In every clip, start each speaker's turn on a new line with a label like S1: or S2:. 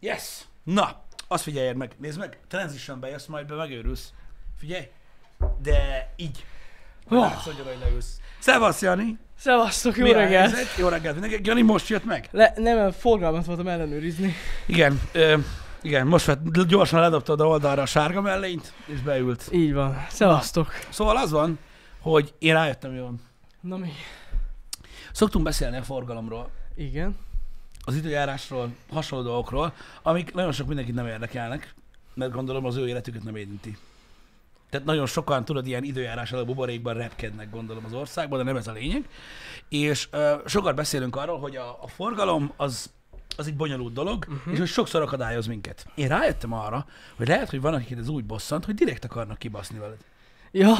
S1: Yes! Na, azt figyeljed meg, nézd meg, transition bejössz, majd be megőrülsz. Figyelj! De így.
S2: Oh.
S1: Látsz, hogy leülsz. Szevasz, Jani!
S2: Szevasztok, jó
S1: Mi
S2: reggelt!
S1: helyzet? Jó reggelt mindenki. Jani most jött meg?
S2: Le, nem, forgalmat voltam ellenőrizni.
S1: Igen, ö, igen, most vett, gyorsan ledobtad a oldalra a sárga mellényt, és beült.
S2: Így van. Szevasztok.
S1: Szóval az van, hogy én rájöttem jól.
S2: Na mi?
S1: Szoktunk beszélni a forgalomról,
S2: Igen.
S1: Az időjárásról, hasonló dolgokról, amik nagyon sok mindenkit nem érdekelnek, mert gondolom az ő életüket nem érinti. Tehát nagyon sokan, tudod, ilyen időjárás alapú buborékban repkednek, gondolom az országban, de nem ez a lényeg. És uh, sokat beszélünk arról, hogy a, a forgalom az, az egy bonyolult dolog, uh-huh. és hogy sokszor akadályoz minket. Én rájöttem arra, hogy lehet, hogy van, akiket ez úgy bosszant, hogy direkt akarnak kibaszni veled.
S2: Ja.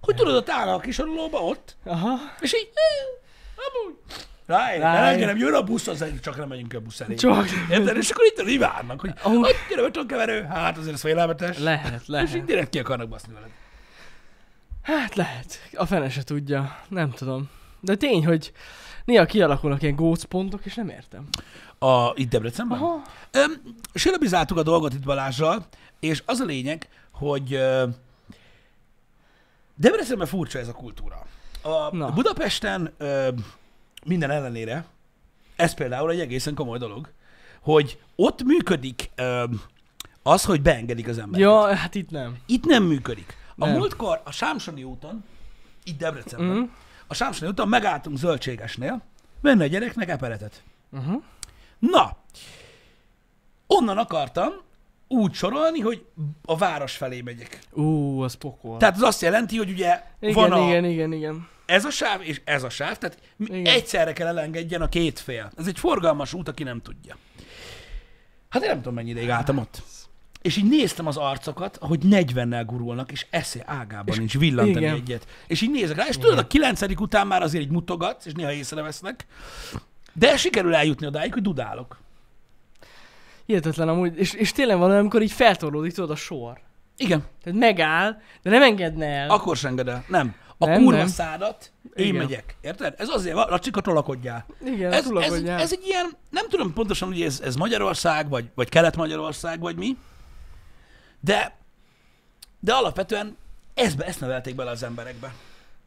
S1: Hogy tudod, ott áll a kisorolóba ott,
S2: Aha.
S1: és így, "Eh, amúgy. Ráér. engem jön a busz, az egy, csak nem megyünk a busz elé.
S2: Csak.
S1: Érted? És akkor itt így várnak, hogy
S2: Amúgy-
S1: hogy gyere betonkeverő, hát azért ez félelmetes.
S2: Lehet,
S1: És így
S2: lehet.
S1: direkt ki akarnak baszni veled.
S2: Hát lehet. A fene se tudja. Nem tudom. De tény, hogy néha kialakulnak ilyen gócpontok, és nem értem.
S1: A, itt Debrecenben?
S2: Aha.
S1: Öm, Sélebizáltuk a dolgot itt Balázsral, és az a lényeg, hogy ö, Debrecenben furcsa ez a kultúra. A
S2: Na.
S1: Budapesten ö, minden ellenére, ez például egy egészen komoly dolog, hogy ott működik ö, az, hogy beengedik az embereket.
S2: Ja, hát itt nem.
S1: Itt nem működik. A
S2: Nem.
S1: múltkor a Sámsoni úton, itt Debrecenben, mm. a Sámsoni úton megálltunk zöldségesnél, menne a gyereknek eperetet.
S2: Uh-huh.
S1: Na, onnan akartam úgy sorolni, hogy a város felé megyek.
S2: Ú, az pokol.
S1: Tehát az azt jelenti, hogy ugye
S2: igen,
S1: van a,
S2: igen, igen, igen.
S1: Ez a sáv és ez a sáv, tehát
S2: Igen.
S1: egyszerre kell elengedjen a két fél. Ez egy forgalmas út, aki nem tudja. Hát én nem tudom, mennyi ideig álltam ott. És így néztem az arcokat, ahogy 40-nel gurulnak, és esze ágában és nincs villantani
S2: igen.
S1: egyet. És így nézek rá, és tudod, a kilencedik után már azért így mutogatsz, és néha észrevesznek. De sikerül eljutni odáig, hogy dudálok.
S2: Hihetetlen amúgy. És, és tényleg van amikor így feltorlódik, tudod, a sor.
S1: Igen,
S2: Tehát megáll, de nem engedne el.
S1: akkor sem enged el. Nem. A
S2: Nem,
S1: kurva
S2: nem.
S1: szádat, én
S2: Igen.
S1: megyek. Érted? Ez azért van, Lacsika tolakodjál.
S2: Igen,
S1: Ez,
S2: ez,
S1: ez, ez egy ilyen, nem tudom pontosan, hogy ez, ez Magyarország, vagy, vagy Kelet-Magyarország, vagy mi, de, de alapvetően ezbe, ezt nevelték bele az emberekbe.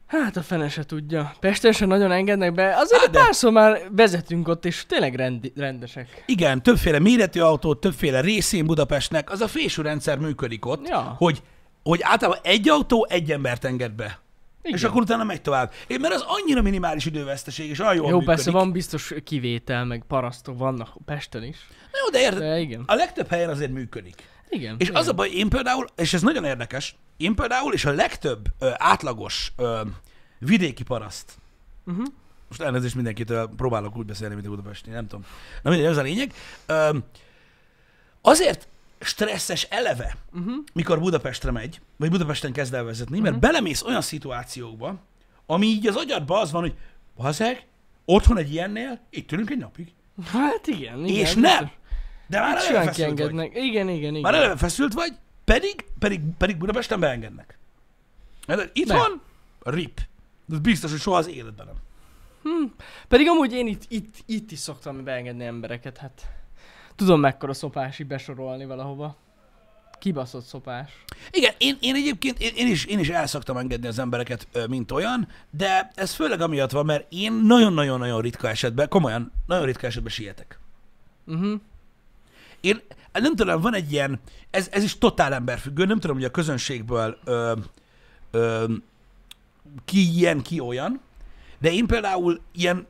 S2: Hát a fene se tudja. Pesten se nagyon engednek be. Azért
S1: Hát
S2: párszor már vezetünk ott, és tényleg rendi, rendesek.
S1: Igen, többféle méretű autó, többféle részén Budapestnek, az a fésűrendszer működik ott,
S2: Ja.
S1: hogy, hogy általában egy autó egy embert enged be. Igen. És akkor utána megy tovább. Én, mert az annyira minimális időveszteség, és olyan jól
S2: Jó,
S1: működik.
S2: persze van biztos kivétel, meg parasztok vannak Pesten is.
S1: Na Jó, de érted,
S2: De igen.
S1: a legtöbb helyen azért működik.
S2: Igen.
S1: És
S2: igen.
S1: az a baj, én például, és ez nagyon érdekes, én például, és a legtöbb ö, átlagos ö, vidéki paraszt,
S2: Uh-huh.
S1: most elnézést mindenkitől, próbálok úgy beszélni, mint a budapesti, nem tudom. Na mindegy, ez a lényeg. Ö, azért stresszes eleve,
S2: Uh-huh.
S1: mikor Budapestre megy, vagy Budapesten kezd el vezetni, mert
S2: Mhm.
S1: belemész olyan szituációkba, ami így az agyadban az van, hogy bazeg, otthon egy ilyennél, itt ülünk egy napig.
S2: Hát igen, igen.
S1: és nem. De már eleve
S2: Simán
S1: feszült vagy.
S2: kiengednek. Igen, igen, igen.
S1: Már eleve feszült vagy, pedig, pedig, pedig Budapesten beengednek. Mert itthon, rip. De biztos, hogy soha az életben nem.
S2: Pedig amúgy én itt, itt, itt is szoktam beengedni embereket, hát tudom mekkora szopás így besorolni valahova. Kibaszott szopás.
S1: Igen, én, én egyébként, én, én, is, én is el szoktam engedni az embereket, mint olyan, de ez főleg amiatt van, mert én nagyon-nagyon-nagyon ritka esetben, komolyan, nagyon ritka esetben sietek.
S2: Uh-huh.
S1: Én nem tudom, van egy ilyen, ez, ez is totál emberfüggő, nem tudom, hogy a közönségből ö, ö, ki ilyen, ki olyan, de én például ilyen,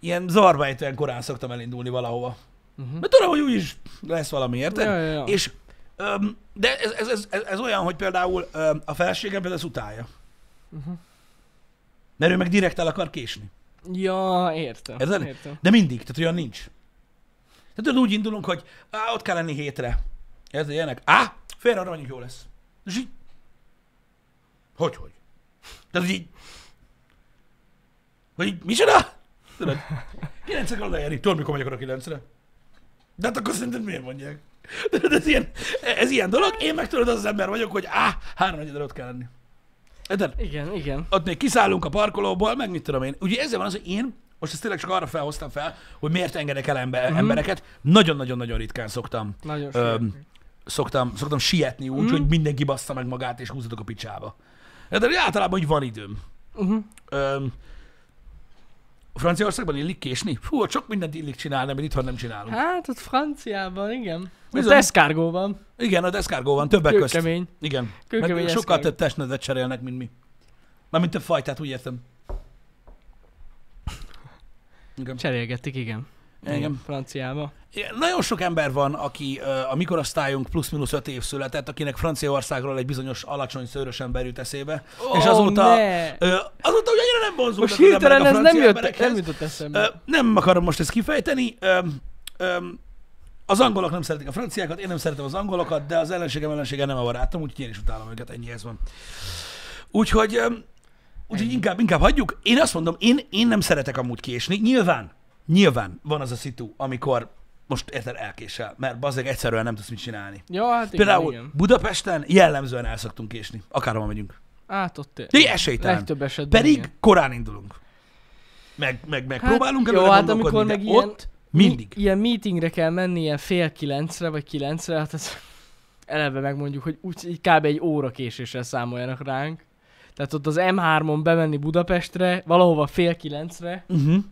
S1: ilyen zavarba ejtően korán szoktam elindulni valahova.
S2: Uh-huh.
S1: Mert tudom, hogy úgyis lesz valami, érted?
S2: Ja, ja, ja.
S1: És, öm, de ez, ez, ez, ez, ez olyan, hogy például öm, a feleségem például ezt utálja.
S2: Uh-huh.
S1: Mert ő meg direkt el akar késni.
S2: Ja, értem.
S1: Érted?
S2: Értem.
S1: De mindig, tehát olyan nincs. Tehát tudod, úgy indulunk, hogy á, ott kell lenni hétre. Érted, ilyenek? Á, félre arra mondjuk jó lesz. És így, hogy, hogy? Tehát így, hogy így, micsoda? Tudod, kilencre kell odaérni. Tudod, mikor megyek oda kilencre? De hát akkor szerinted miért mondják? Tudod, ez ilyen, ez ilyen dolog. Én meg tudod, az az ember vagyok, hogy á, három ott kell lenni. Érted?
S2: Igen, igen.
S1: ott még kiszállunk a parkolóból, meg mit tudom én. Ugye ezzel van az, hogy én most ezt tényleg csak arra felhoztam fel, hogy miért engedek el ember,
S2: Mhm.
S1: embereket. Nagyon-nagyon-nagyon ritkán szoktam,
S2: Nagyon
S1: Öm, szoktam, szoktam sietni úgy,
S2: Mhm.
S1: hogy mindenki bassza meg magát, és húzatok a picsába. De általában úgy van időm.
S2: Uh-huh.
S1: Öm, Franciaországban illik késni? Fú, sok mindent illik csinálni, amit itthon nem csinálunk.
S2: Hát ott franciában, igen.
S1: Bizony.
S2: escargot van.
S1: Igen, a deszkárgó van, többek közt.
S2: Kőkemény.
S1: Igen.
S2: Kőkemény
S1: Meg sokkal több testnevet cserélnek, mint mi. Mármint több fajtát, úgy értem. Igen.
S2: Cserélgetik, igen.
S1: Igen.
S2: Franciába.
S1: Igen, Nagyon sok ember van, aki a mikorosztályunk plusz-minusz 5 év született, akinek Franciaországról egy bizonyos alacsony szőrös ember jut eszébe. és
S2: Ó,
S1: azóta,
S2: ne!
S1: azóta úgy annyira nem vonzódnak
S2: Most hirtelen ez nem jött, nem jutott eszembe.
S1: Nem akarom most ezt kifejteni. Az angolok nem szeretik a franciákat, én nem szeretem az angolokat, de az ellenségem ellensége nem a barátom, úgyhogy én is utálom őket, ennyi ez van. Úgyhogy, úgyhogy inkább, inkább hagyjuk. Én azt mondom, én, én nem szeretek amúgy késni. Nyilván, nyilván van az a szitu, amikor most érted elkésel, mert bazdeg egyszerűen nem tudsz mit csinálni.
S2: Ja, hát igen,
S1: Például
S2: igen.
S1: Budapesten jellemzően el szoktunk késni, akárhol megyünk.
S2: Hát ott
S1: De esélytelen.
S2: legtöbb esetben
S1: Pedig
S2: igen.
S1: korán indulunk. Meg, meg, meg
S2: Hát,
S1: próbálunk
S2: jó, hát amikor meg ilyen-
S1: ott mindig.
S2: Mi, ilyen meetingre kell menni ilyen fél kilencre, vagy kilencre, hát ez eleve megmondjuk, hogy úgy így kb. egy óra késéssel számoljanak ránk. Tehát ott az M3-on bemenni Budapestre, valahova fél kilencre.
S1: Uh-huh.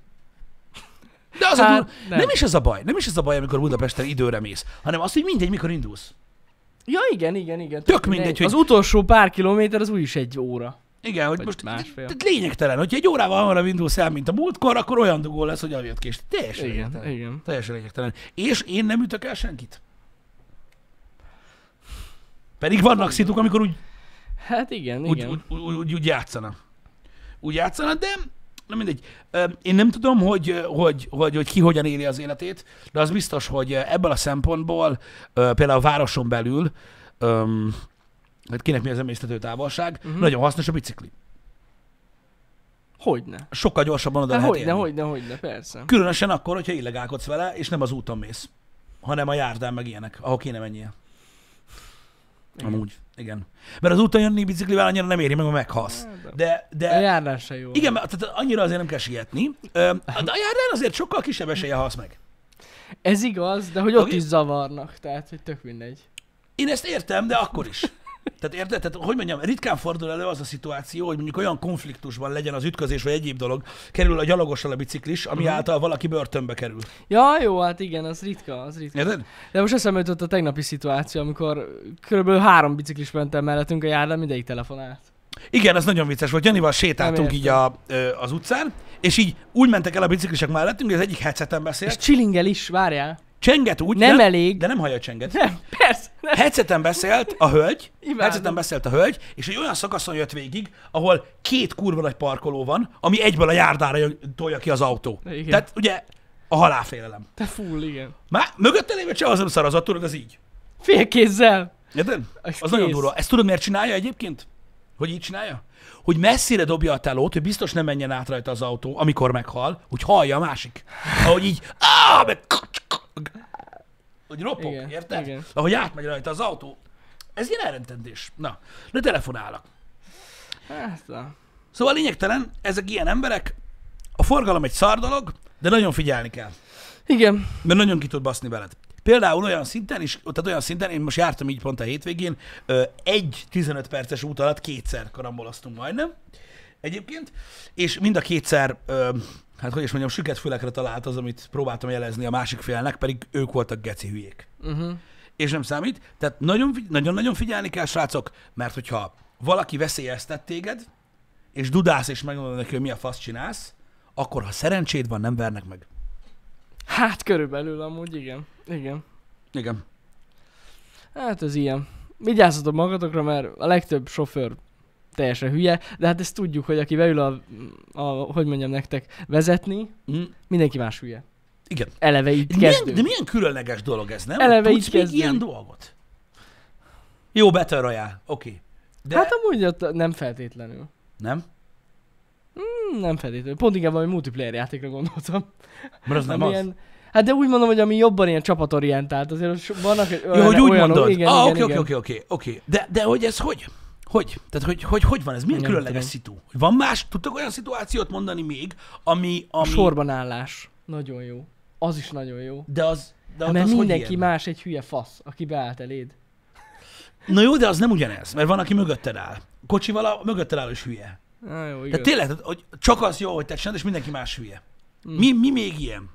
S1: De az hát, a
S2: Hát,
S1: dur... nem.
S2: nem.
S1: is ez a baj, nem is ez a baj, amikor Budapesten időre mész, hanem az, hogy mindegy, mikor indulsz.
S2: Ja, igen, igen, igen.
S1: Tök mindegy, hogy-
S2: Az utolsó pár kilométer az úgyis egy óra.
S1: Igen, hogy most
S2: másfél.
S1: tehát lényegtelen, hogyha egy órával hamarabb indulsz el, mint a múltkor, akkor olyan dugó lesz, hogy aljött kést. Teljesen
S2: Igen,
S1: lényegtelen.
S2: igen.
S1: Teljesen lényegtelen. És én nem ütök el senkit. Pedig vannak szituk, amikor úgy,
S2: Hát igen,
S1: úgy,
S2: igen.
S1: úgy, úgy, úgy, úgy játszanak. Úgy játszanak, de nem mindegy. Én nem tudom, hogy, hogy, hogy, hogy ki hogyan éli az életét, de az biztos, hogy ebből a szempontból például a városon belül, hát kinek mi az emésztető távolság, uh-huh. nagyon hasznos a bicikli.
S2: Hogyne.
S1: Sokkal gyorsabban oda
S2: Hát
S1: lehet
S2: hogyne,
S1: érni.
S2: hogyne, hogyne, persze.
S1: Különösen akkor, hogyha illegálkodsz vele, és nem az úton mész, hanem a járdán meg ilyenek, ahol kéne menjél.
S2: Igen.
S1: Amúgy, igen. Mert az úton jönni biciklivel annyira nem éri meg, mert meghalsz.
S2: Hát,
S1: De,
S2: A
S1: de
S2: járnál se jó.
S1: igen, mert tehát annyira azért nem kell sietni. De a járdán azért sokkal kisebb esélye halsz meg.
S2: Ez igaz, de hogy ott
S1: Oké.
S2: is zavarnak, tehát hogy tök mindegy.
S1: Én ezt értem, de akkor is. Tehát érted? Tehát, hogy mondjam, ritkán fordul elő az a szituáció, hogy mondjuk olyan konfliktusban legyen az ütközés vagy egyéb dolog, kerül a gyalogossal a biciklis, ami
S2: Mhm.
S1: által valaki börtönbe kerül.
S2: Ja, jó, hát igen, az ritka, az ritka.
S1: Érted?
S2: De most eszembe jutott a tegnapi szituáció, amikor körülbelül három biciklis mentem mellettünk a járdán, mindegyik telefonált.
S1: Igen, ez nagyon vicces volt. Janival sétáltunk így a, ö, az utcán, és így úgy mentek el a biciklisek mellettünk, hogy az egyik headseten
S2: És
S1: beszélt.
S2: chillingel is, várjál.
S1: Csenget úgy,
S2: Nem
S1: de,
S2: elég.
S1: de nem hallja a csenget.
S2: Nem, persze. Nem.
S1: Headseten beszélt a hölgy,
S2: Imádom.
S1: headseten beszélt a hölgy, és egy olyan szakaszon jött végig, ahol két kurva nagy parkoló van, ami egyből a járdára tolja ki az autó.
S2: Igen.
S1: Tehát ugye a halálfélelem.
S2: Te full, igen.
S1: Már mögötte lévő cseh az nem szarazott, tudod, az így.
S2: Fél kézzel.
S1: Érted?
S2: Az
S1: Az nagyon durva. Ezt tudod, miért csinálja egyébként? Hogy így csinálja? Hogy messzire dobja a telót, hogy biztos nem menjen át rajta az autó, amikor meghal, hogy hallja a másik. Ahogy így, áh, meg hogy ropog,
S2: Igen,
S1: érted?
S2: igen.
S1: Ahogy átmegy rajta az autó. Ez ilyen elrentendés. Na, de telefonálnak.
S2: Hát, na.
S1: Szóval lényegtelen, ezek ilyen emberek, a forgalom egy szar dolog, de nagyon figyelni kell.
S2: Igen.
S1: Mert nagyon ki tud baszni veled. Például olyan szinten is, tehát olyan szinten, én most jártam így pont a hétvégén, egy 15 perces út alatt kétszer karamboloztunk majdnem, egyébként, és mind a kétszer, hát hogy is mondjam, süket fülekre talált az, amit próbáltam jelezni a másik félnek, pedig ők voltak geci hülyék.
S2: Uh-huh.
S1: És nem számít. Tehát nagyon- nagyon-nagyon figyelni kell, srácok, mert hogyha valaki veszélyeztet téged, és dudálsz, és megmondod neki, hogy mi a fasz csinálsz, akkor ha szerencséd van, nem vernek meg.
S2: Hát körülbelül amúgy, igen. Igen.
S1: Igen.
S2: Hát ez ilyen. Vigyázzatok magatokra, mert a legtöbb sofőr teljesen hülye, de hát ezt tudjuk, hogy aki beül a, a hogy mondjam nektek, vezetni,
S1: Mm.
S2: mindenki más hülye.
S1: Igen.
S2: Eleve így
S1: Milyen,
S2: kezdünk.
S1: de milyen különleges dolog ez, nem?
S2: Eleve
S1: Tudsz
S2: így kezdünk.
S1: ilyen dolgot? Jó, Battle Royale, oké. Okay. De
S2: Hát amúgy ott nem feltétlenül.
S1: nem?
S2: Hmm, nem feltétlenül. Pont inkább valami multiplayer játékra gondoltam.
S1: Mert az nem az.
S2: Hát de úgy mondom, hogy ami jobban ilyen csapatorientált, azért vannak
S1: Jó, hogy úgy
S2: olyanok,
S1: mondod.
S2: Igen,
S1: ah,
S2: igen,
S1: oké, oké,
S2: igen.
S1: oké, oké. De, de hogy ez hogy? Hogy? Tehát, hogy hogy, hogy van ez? Milyen
S2: Nem
S1: különleges
S2: tudom.
S1: szitu? Hogy Van más? Tudtok olyan szituációt mondani még, ami...
S2: A
S1: ami
S2: sorban állás. Nagyon jó. Az is nagyon jó.
S1: De az... De ott
S2: Mert
S1: az hogy
S2: mindenki
S1: ilyen?
S2: más egy hülye fasz, aki beállt eléd.
S1: Na jó, de az nem ugyanez, mert van, aki mögötted áll. Kocsival a mögötted álló is hülye.
S2: Na jó, igaz.
S1: Tehát tényleg, hogy csak az jó, hogy te csinálod, és mindenki más hülye.
S2: Hmm.
S1: Mi, mi még ilyen?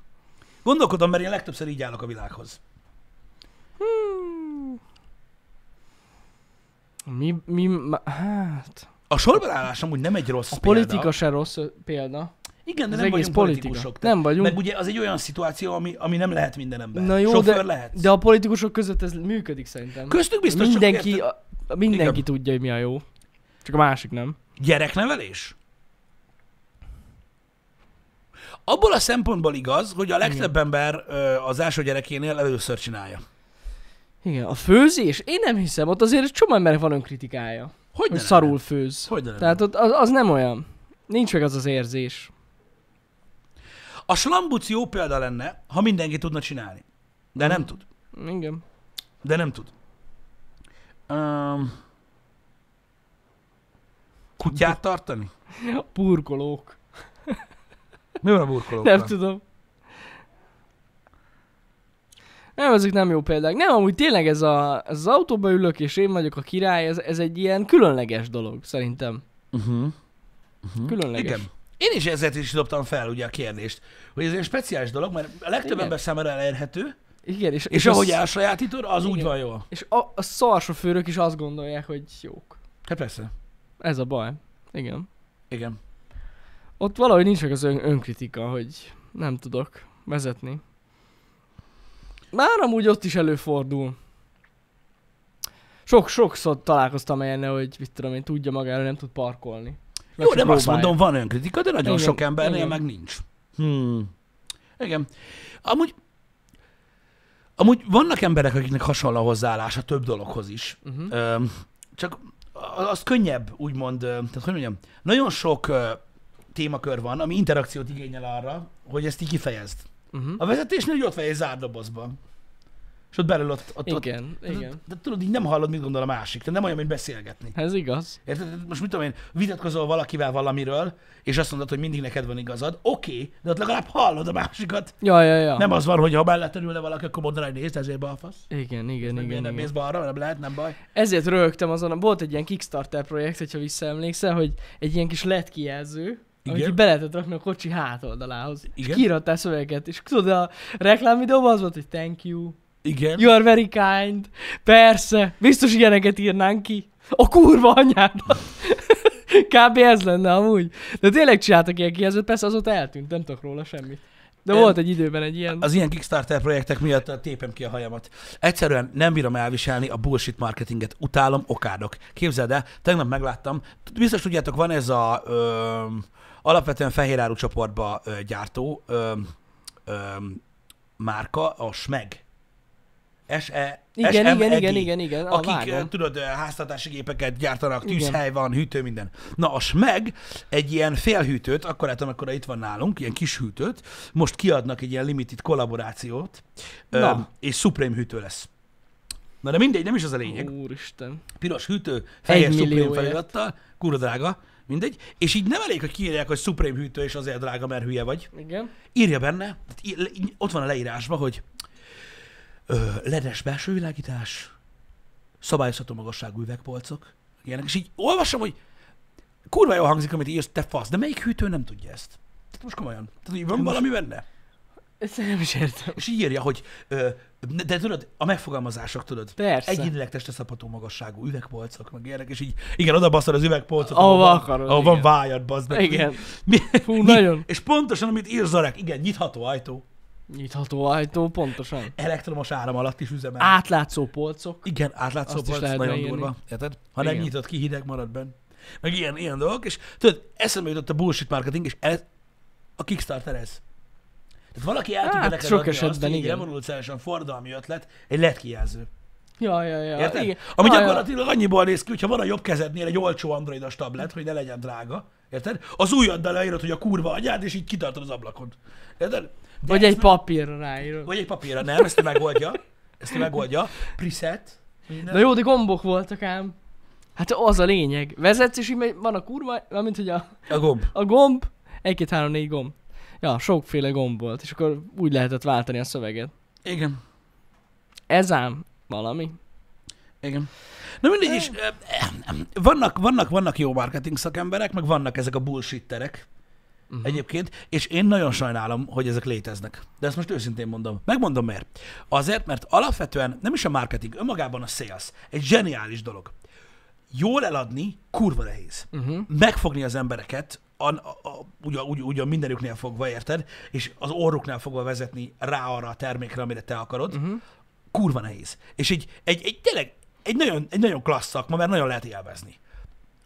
S1: Gondolkodom, mert én legtöbbször így állok a világhoz.
S2: Mi, mi, ma, hát...
S1: A sorban állás amúgy nem egy rossz
S2: A
S1: példa.
S2: politika se rossz példa.
S1: Igen, de
S2: az
S1: nem
S2: egész
S1: vagyunk
S2: politika.
S1: politikusok.
S2: Nem vagyunk.
S1: Meg ugye az egy olyan szituáció, ami, ami nem lehet minden ember.
S2: Na jó,
S1: Sofőr
S2: de,
S1: lehet.
S2: de a politikusok között ez működik szerintem.
S1: Köztük biztos, csak
S2: mindenki,
S1: érted,
S2: a, mindenki
S1: Igen.
S2: tudja, hogy mi a jó. Csak a másik nem.
S1: Gyereknevelés? Abból a szempontból igaz, hogy a legtöbb ember ö, az első gyerekénél először csinálja.
S2: Igen, a főzés? Én nem hiszem, ott azért csomó embernek van önkritikája.
S1: Hogy,
S2: Hogy szarul
S1: lenne?
S2: főz.
S1: Hogy ne lenne?
S2: Tehát ott az, az nem olyan. Nincs meg az az érzés.
S1: A slambuc jó példa lenne, ha mindenki tudna csinálni. De nem tud.
S2: Igen.
S1: De nem tud. Um, kutyát tartani?
S2: Burkolók.
S1: Mi van a burkolókkal?
S2: Nem tudom. Nem, ezek nem jó példák. Nem, amúgy tényleg ez, a, ez az autóba ülök, és én vagyok a király, ez, ez egy ilyen különleges dolog, szerintem.
S1: Uh-huh. Uh-huh.
S2: Különleges.
S1: Igen. Én is ezért is dobtam fel ugye a kérdést, hogy ez egy speciális dolog, mert a legtöbb ember számára elérhető,
S2: Igen, és,
S1: és,
S2: az-
S1: ahogy elsajátítod, az úgy
S2: Igen.
S1: van jó.
S2: És a, a szarsofőrök is azt gondolják, hogy jók.
S1: Hát persze.
S2: Ez a baj. Igen.
S1: Igen.
S2: Ott valahogy nincs meg az ön, önkritika, hogy nem tudok vezetni. Már amúgy ott is előfordul. Sok, sokszor találkoztam ilyennel, hogy mit tudom én, tudja magára, nem tud parkolni.
S1: Jó, nem azt mondom, van önkritika, de nagyon
S2: Igen,
S1: sok embernél
S2: igen.
S1: meg nincs. Hmm. Igen. Amúgy, amúgy vannak emberek, akiknek hasonló a hozzáállása több dologhoz is.
S2: Uh-huh.
S1: Öm, csak az könnyebb, úgymond, ö, tehát hogy mondjam, nagyon sok ö, témakör van, ami interakciót igényel arra, hogy ezt így kifejezd.
S2: Uh-huh.
S1: A vezetésnél, ott vagy egy zárt dobozban. És ott belül ott, ott, ott
S2: Igen,
S1: de,
S2: igen.
S1: de tudod, így nem hallod, mit gondol a másik. Tehát nem olyan, mint beszélgetni.
S2: Ez igaz.
S1: Érted? Most mit tudom én, vitatkozol valakivel valamiről, és azt mondod, hogy mindig neked van igazad. Oké, okay, de ott legalább hallod a másikat.
S2: Ja, ja, ja.
S1: Nem az van, hogy ha mellett ülne valaki, akkor mondaná, hogy nézd, ezért balfasz.
S2: Igen, igen,
S1: Meg
S2: igen,
S1: nem
S2: igen.
S1: mész balra, nem lehet, nem baj.
S2: Ezért röhögtem azon, volt egy ilyen Kickstarter projekt, hogyha visszaemlékszel, hogy egy ilyen kis LED kijelző,
S1: Igen.
S2: így be lehetett rakni a kocsi hátoldalához.
S1: Igen.
S2: És kiírattál szövegeket, és tudod, a reklám videóban az volt, hogy thank you,
S1: Igen.
S2: you are very kind, persze, biztos ilyeneket írnánk ki. A kurva anyádat! Kb. ez lenne amúgy. De tényleg csináltak ilyen kijelzőt, persze azóta eltűnt, nem tudok róla semmit. De
S1: Em,
S2: volt egy időben egy ilyen.
S1: Az ilyen Kickstarter projektek miatt tépem ki a hajamat. Egyszerűen nem bírom elviselni a bullshit marketinget. Utálom, okádok. Képzeld el, tegnap megláttam, biztos tudjátok, van ez a ö, alapvetően fehéráru csoportba ö, gyártó ö, ö, márka, a SMEG. S-E,
S2: Igen,
S1: SMEG,
S2: igen, igen, igen, igen, a
S1: akik,
S2: vágom.
S1: tudod, háztartási gépeket gyártanak,
S2: Igen.
S1: tűzhely van, hűtő, minden. Na, a SMEG egy ilyen félhűtőt, akkor hát, amikor itt van nálunk, ilyen kis hűtőt, most kiadnak egy ilyen limited kollaborációt,
S2: Na.
S1: és Supreme hűtő lesz. Na de mindegy, nem is az a lényeg.
S2: Úristen.
S1: Piros hűtő, fehér Supreme felirattal, kurva drága, mindegy. És így nem elég, hogy kiírják, hogy Supreme hűtő, és azért drága, mert hülye vagy.
S2: Igen.
S1: Írja benne, tehát í- ott van a leírásban, hogy ö, ledes belső világítás, szabályozható magasságú üvegpolcok, ilyenek, és így olvasom, hogy kurva jól hangzik, amit írsz, te fasz, de melyik hűtő nem tudja ezt? Tehát most komolyan. Tehát így van
S2: Most-
S1: valami benne?
S2: Ezt nem is értem.
S1: És így írja, hogy ö, de tudod, a megfogalmazások, tudod,
S2: Persze.
S1: egyénileg testeszapható magasságú üvegpolcok, meg ilyenek, és így, igen, oda baszod az üvegpolcot,
S2: Ahova
S1: van-
S2: akarod,
S1: ahol van vájad, bazd meg.
S2: Igen.
S1: Mi,
S2: Fú,
S1: mi-
S2: nagyon.
S1: És pontosan, amit ír Zarek, igen, nyitható ajtó,
S2: Nyitható ajtó, pontosan.
S1: elektromos áram alatt is üzemel.
S2: Átlátszó polcok.
S1: Igen, átlátszó
S2: Azt
S1: polc, nagyon
S2: beírni.
S1: durva. Érted? Ha nem
S2: Igen.
S1: nyitod ki, hideg marad benn. Meg ilyen, ilyen dolgok, és tudod, eszembe jutott a bullshit marketing, és ez, a Kickstarter ez. Tehát valaki el tudja
S2: Hát,
S1: neked
S2: sok
S1: adni azt,
S2: esetben
S1: hogy egy
S2: igen.
S1: forradalmi ötlet, egy LED kijelző.
S2: Ja, ja, ja.
S1: Érted?
S2: Igen.
S1: Ami
S2: Ja, ja.
S1: gyakorlatilag annyiból néz ki, hogyha van a jobb kezednél egy olcsó androidos tablet, hogy ne legyen drága. Érted? Az ujjaddal leírod, hogy a kurva anyád, és így kitartod az ablakon. Érted? De
S2: Vagy egy papírra ráírod.
S1: Vagy egy papírra, nem, ezt megoldja. Ezt megoldja. Preset. Minden.
S2: Na jó, de gombok voltak ám. Hát az a lényeg. Vezetsz, és így van a kurva, mint hogy a,
S1: A gomb.
S2: a gomb, egy, két, három, négy gomb. Ja, sokféle gomb volt, és akkor úgy lehetett váltani a szöveget.
S1: Igen.
S2: Ez ám valami.
S1: Igen. Na mindegy is, vannak, vannak, vannak jó marketing szakemberek, meg vannak ezek a bullshitterek uh-huh. egyébként, és én nagyon sajnálom, hogy ezek léteznek. De ezt most őszintén mondom. Megmondom miért. Azért, mert alapvetően nem is a marketing, önmagában a sales egy zseniális dolog. Jól eladni kurva nehéz.
S2: Uh-huh.
S1: Megfogni az embereket, a, a, a, ugye, úgy, ugye mindenüknél fogva, érted? És az orruknál fogva vezetni rá arra a termékre, amire te akarod.
S2: Uh-huh.
S1: Kurva nehéz. És egy, egy, egy tényleg egy nagyon, egy nagyon klassz szakma, mert nagyon lehet élvezni.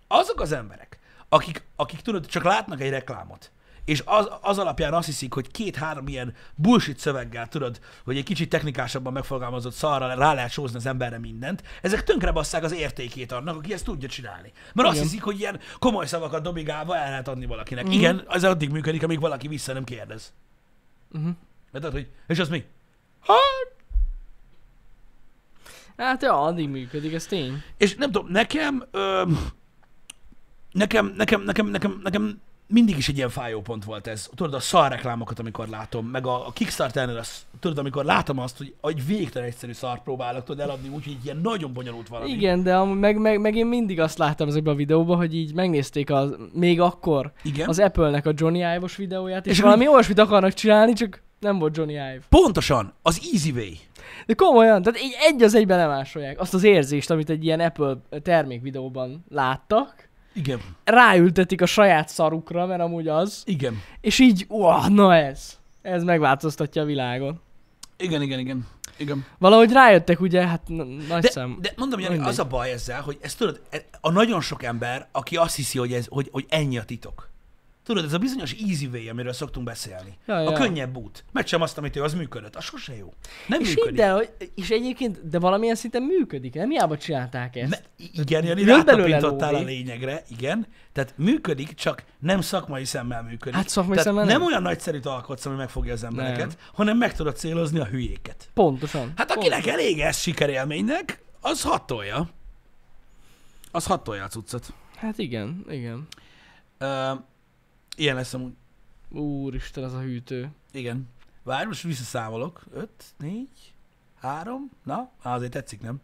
S1: Azok az emberek, akik, akik tudod, csak látnak egy reklámot, és az, az alapján azt hiszik, hogy két-három ilyen bullshit szöveggel, tudod, hogy egy kicsit technikásabban megfogalmazott szarra rá lehet sózni az emberre mindent, ezek tönkre basszák az értékét annak, aki ezt tudja csinálni. Mert azt
S2: Igen.
S1: hiszik, hogy ilyen komoly szavakat dobigálva el lehet adni valakinek. Mm. Igen, ez addig működik, amíg valaki vissza nem kérdez.
S2: Uh-huh.
S1: Mert tudod, hogy, és az mi?
S2: Hát ja, addig működik, ez tény.
S1: És nem tudom, nekem, ö, nekem, nekem, nekem, nekem, nekem mindig is egy ilyen fájó pont volt ez. Tudod, a szar reklámokat, amikor látom, meg a, a Kickstarter-nél, az, tudod, amikor látom azt, hogy egy végtelen egyszerű szart próbálok tudod eladni, úgyhogy egy ilyen nagyon bonyolult valami.
S2: Igen, de amúgy meg, meg, meg én mindig azt láttam ezekben a videóban, hogy így megnézték az, még akkor
S1: Igen.
S2: az Apple-nek a Johnny Ive-os videóját, és,
S1: És
S2: valami olyasmit akarnak csinálni, csak nem volt Johnny Ive.
S1: Pontosan, az easy way.
S2: De komolyan, tehát így egy az egyben lemásolják azt az érzést, amit egy ilyen Apple termék videóban láttak,
S1: Igen,
S2: ráültetik a saját szarukra, mert amúgy az,
S1: igen,
S2: és így, uah, na ez, ez megváltoztatja a világot.
S1: igen, igen, igen. igen.
S2: Valahogy rájöttek, ugye, hát n- nagy
S1: De,
S2: szem.
S1: de mondom, Jani, az a baj ezzel, hogy ez tudod, e- a nagyon sok ember, aki azt hiszi, hogy, ez, hogy, hogy ennyi a titok. Tudod, ez a bizonyos easy way, amiről szoktunk beszélni.
S2: Ja,
S1: A
S2: ja.
S1: könnyebb út. Sem azt, amit ő, az működött. Az sose jó. Nem
S2: És,
S1: működik.
S2: de, hogy- és egyébként, de valamilyen szinten működik, nem hiába csinálták ezt.
S1: Ne, igen, Jani, rátapintottál a lényegre, igen. Tehát működik, csak nem szakmai szemmel működik.
S2: Hát szakmai
S1: Tehát
S2: szemmel
S1: nem
S2: nem.
S1: olyan nagyszerűt alkotsz, ami megfogja az embereket,
S2: Nem.
S1: hanem meg tudod célozni a hülyéket.
S2: Pontosan.
S1: Hát akinek elég ez sikerélménynek, az hatolja. Az hatolja a cuccot.
S2: Hát igen, igen.
S1: Uh, ilyen lesz amúgy.
S2: Úristen, az a hűtő.
S1: Igen. Várj, most visszaszámolok. 5, 4, 3, na, azért tetszik, nem?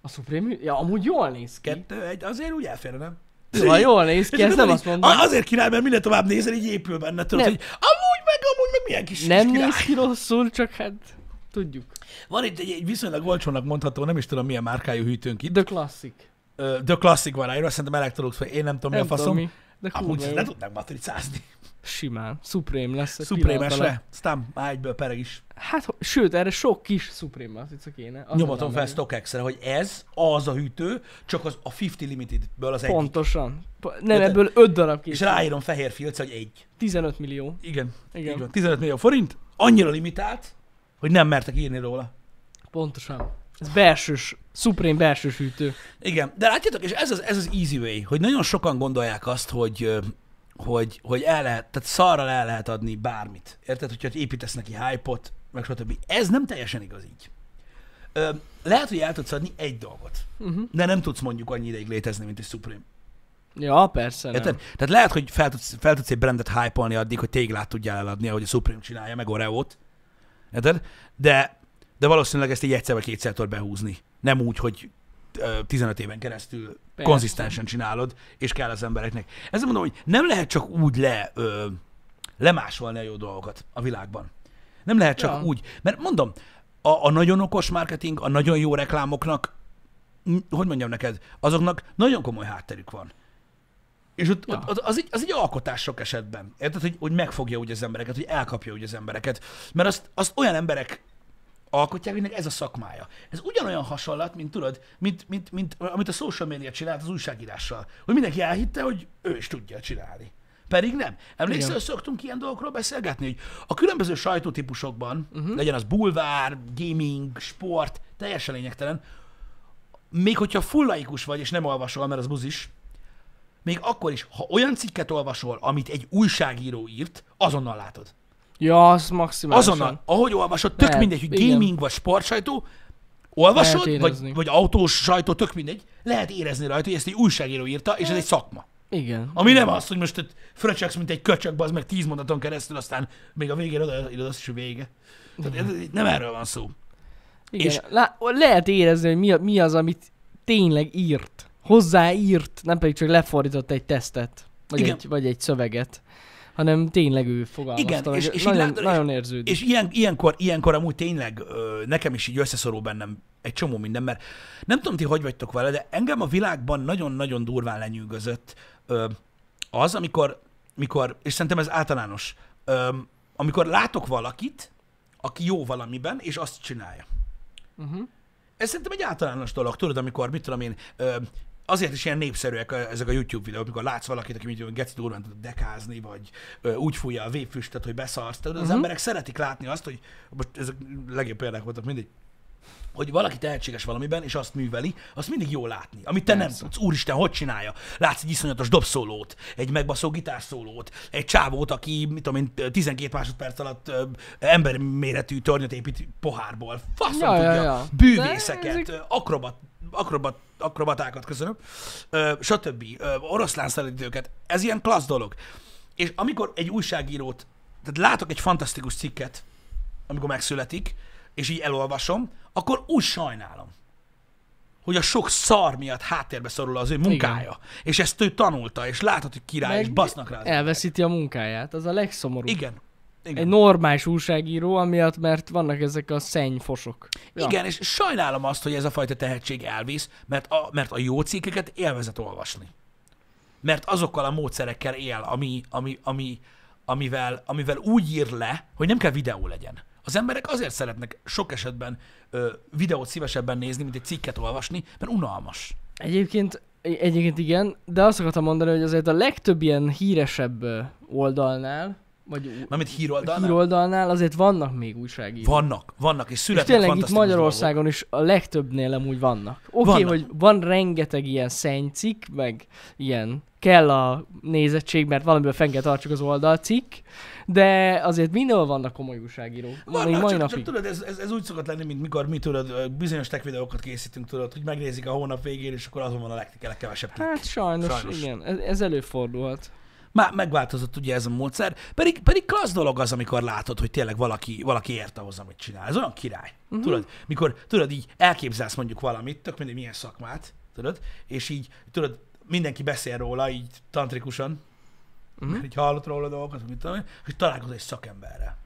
S2: A Supreme Ja, amúgy jól néz ki.
S1: 2, 1, azért úgy elférne, nem?
S2: Szóval jól néz ki, ezt nem azt mondom.
S1: Azért király, mert minél tovább nézel, így épül benne, tudod,
S2: Nem.
S1: hogy amúgy meg, amúgy meg milyen kis
S2: Nem
S1: kis király.
S2: néz ki rosszul, csak hát tudjuk.
S1: Van itt egy, egy viszonylag olcsónak mondható, nem is tudom milyen márkájú hűtőnk itt.
S2: The Classic.
S1: Ö, The Classic van ráírva, szerintem Electrolux, én nem tudom
S2: Nem
S1: mi a
S2: tudom
S1: faszom.
S2: mi. De
S1: Amúgy ezt le tudnák matricázni.
S2: Simán. Supreme lesz.
S1: Supreme-esre, aztán már egyből pereg is.
S2: Hát, sőt, erre sok kis Supreme matrica kéne. Az
S1: Nyomatom fel
S2: meg.
S1: StockX-re, hogy ez az a hűtő, csak az a 50 Limitedből az.
S2: Pontosan. Po- Nem, ebből 5 darab
S1: És
S2: készül.
S1: ráírom fehér filc, hogy egy.
S2: 15 millió.
S1: Igen.
S2: Igen.
S1: Így van. 15 millió forint, annyira limitált, hogy nem mertek írni róla.
S2: Pontosan. Ez belsős, Supreme belsős hűtő.
S1: Igen, de látjátok, és ez az, ez az easy way, hogy nagyon sokan gondolják azt, hogy, hogy, hogy el lehet, tehát szarral el lehet adni bármit. Érted, hogyha építesz neki hype-ot, meg stb. Ez nem teljesen igaz így. Ö, lehet, hogy el tudsz adni egy dolgot,
S2: Uh-huh.
S1: de nem tudsz mondjuk annyi ideig létezni, mint egy Supreme.
S2: Ja, persze nem.
S1: Érted? Tehát lehet, hogy fel tudsz, fel tudsz egy brandet hype addig, hogy téglát tudjál eladni, ahogy a Supreme csinálja, meg Oreo-t. Érted? De, de valószínűleg ezt így egyszer vagy kétszer tudod behúzni. Nem úgy, hogy ö, 15 éven keresztül
S2: Persze.
S1: konzisztensen csinálod, és kell az embereknek. Ezzel mondom, hogy nem lehet csak úgy le, ö, lemásolni a jó dolgokat a világban. Nem lehet csak
S2: Ja.
S1: úgy. Mert mondom, a, a nagyon okos marketing, a nagyon jó reklámoknak, hogy mondjam neked, azoknak nagyon komoly hátterük van. És ott,
S2: Ja.
S1: ott az, egy, az egy alkotás sok esetben. Érted, hogy, hogy megfogja úgy az embereket, hogy elkapja úgy az embereket. Mert azt, azt olyan emberek alkotják, akinek ez a szakmája. Ez ugyanolyan hasonlat, mint tudod, mint, mint, mint, amit a social media csinált az újságírással. Hogy mindenki elhitte, hogy ő is tudja csinálni. Pedig nem. Emlékszel, hogy szoktunk ilyen dolgokról beszélgetni, hogy a különböző sajtótípusokban, uh-huh. legyen az bulvár, gaming, sport, teljesen lényegtelen, még hogyha full laikus vagy, és nem olvasol, mert az buzis, még akkor is, ha olyan cikket olvasol, amit egy újságíró írt, azonnal látod.
S2: Ja, az maximálisan.
S1: Azonnal, ahogy olvasod, tök
S2: Lehet,
S1: mindegy, hogy
S2: igen.
S1: gaming vagy sportsajtó, olvasod, vagy, vagy autós sajtó, tök mindegy, lehet érezni rajta, hogy ezt egy újságíró írta, és ez egy szakma.
S2: Igen.
S1: Ami nem az, hogy most fröcsöksz, mint egy köcsög, az meg tíz mondaton keresztül, aztán még a végén oda azt is, vége. Tehát ez, nem erről van szó.
S2: Igen.
S1: és-
S2: És... Lá- lehet érezni, hogy mi, a- mi az, amit tényleg írt. Hozzáírt, nem pedig csak lefordított egy tesztet. Vagy,
S1: Igen.
S2: egy, vagy egy szöveget. Hanem tényleg ő fogalmazta.
S1: Igen, és- és
S2: nagyon,
S1: látod,
S2: nagyon érződik.
S1: És ilyen, ilyenkor, ilyenkor amúgy tényleg ö, nekem is így összeszorul bennem egy csomó minden, mert nem tudom ti, hogy vagytok vele, de engem a világban nagyon-nagyon durván lenyűgözött ö, az, amikor, mikor, és szerintem ez általános, ö, amikor látok valakit, aki jó valamiben, és azt csinálja.
S2: Uh-huh.
S1: Ez szerintem egy általános dolog, tudod, amikor, mit tudom én, ö, azért is ilyen népszerűek ezek a YouTube videók, amikor látsz valakit, aki tudom, geci durván tud dekázni, vagy úgy fújja a végfüstöt, hogy beszarsz. Tehát az
S2: Mhm.
S1: emberek szeretik látni azt, hogy most ezek legjobb példák voltak mindig, hogy valaki tehetséges valamiben, és azt műveli, azt mindig jó látni. Amit te
S2: Persze.
S1: nem tudsz. Úristen, hogy csinálja? Látsz egy iszonyatos dobszólót, egy megbaszó gitárszólót, egy csávót, aki, mit tudom én, 12 másodperc alatt emberméretű tornyot épít pohárból. Faszom
S2: Ja, ja,
S1: tudja.
S2: ja.
S1: Bűvészeket,
S2: De ezek-
S1: akrobat, akrobat, akrobatákat, köszönöm, ö, stb. Ö, oroszlánszerítőket. Ez ilyen klassz dolog. És amikor egy újságírót, tehát látok egy fantasztikus cikket, amikor megszületik, és így elolvasom, akkor úgy sajnálom, hogy a sok szar miatt háttérbe szorul az ő munkája. Igen. És ezt ő tanulta, és látod, hogy király,
S2: Meg
S1: és basznak rá.
S2: Elveszíti a munkáját, az a legszomorúbb.
S1: Igen. Igen.
S2: Egy normális újságíró, amiatt, mert vannak ezek a szennyfosok. Ja.
S1: Igen, és sajnálom azt, hogy ez a fajta tehetség elvész, mert a, mert a jó cikkeket élvezet olvasni. Mert azokkal a módszerekkel él, ami, ami, ami, amivel, amivel úgy ír le, hogy nem kell videó legyen. Az emberek azért szeretnek sok esetben ö, videót szívesebben nézni, mint egy cikket olvasni, mert unalmas.
S2: Egyébként, egyébként igen, de azt akartam mondani, hogy azért a legtöbb ilyen híresebb oldalnál, vagy
S1: Mármint híroldalnál.
S2: híroldalnál azért vannak még újságírók.
S1: Vannak, vannak, és
S2: És
S1: születnek
S2: tényleg itt Magyarországon is a legtöbbnél amúgy vannak. Oké, okay,
S1: Vannak.
S2: hogy van rengeteg ilyen szennycikk, meg ilyen kell a nézettség, mert valamiből fenn kell tartsuk az oldalcikk, de azért mindenhol vannak komoly újságírók.
S1: dolgok.
S2: Még
S1: Vannak,
S2: mai
S1: csak,
S2: napig.
S1: csak tudod, ez, ez, ez, úgy szokott lenni, mint mikor mi tudod, bizonyos tech videókat készítünk, tudod, hogy megnézik a hónap végén, és akkor azon van a leg, legkevesebb klik.
S2: Hát sajnos,
S1: Sajnos.
S2: igen, ez, ez előfordulhat.
S1: Már megváltozott ugye ez a módszer, pedig, pedig klassz dolog az, amikor látod, hogy tényleg valaki, valaki ért ahhoz, amit csinál. Ez olyan király. Uh-huh. Tudod, mikor tudod így elképzelsz mondjuk valamit, tök mindegy milyen szakmát, tudod, és így tudod, mindenki beszél róla így tantrikusan, uh-huh. mert így hallott róla dolgokat, mit tudom én, és találkozol egy szakemberrel.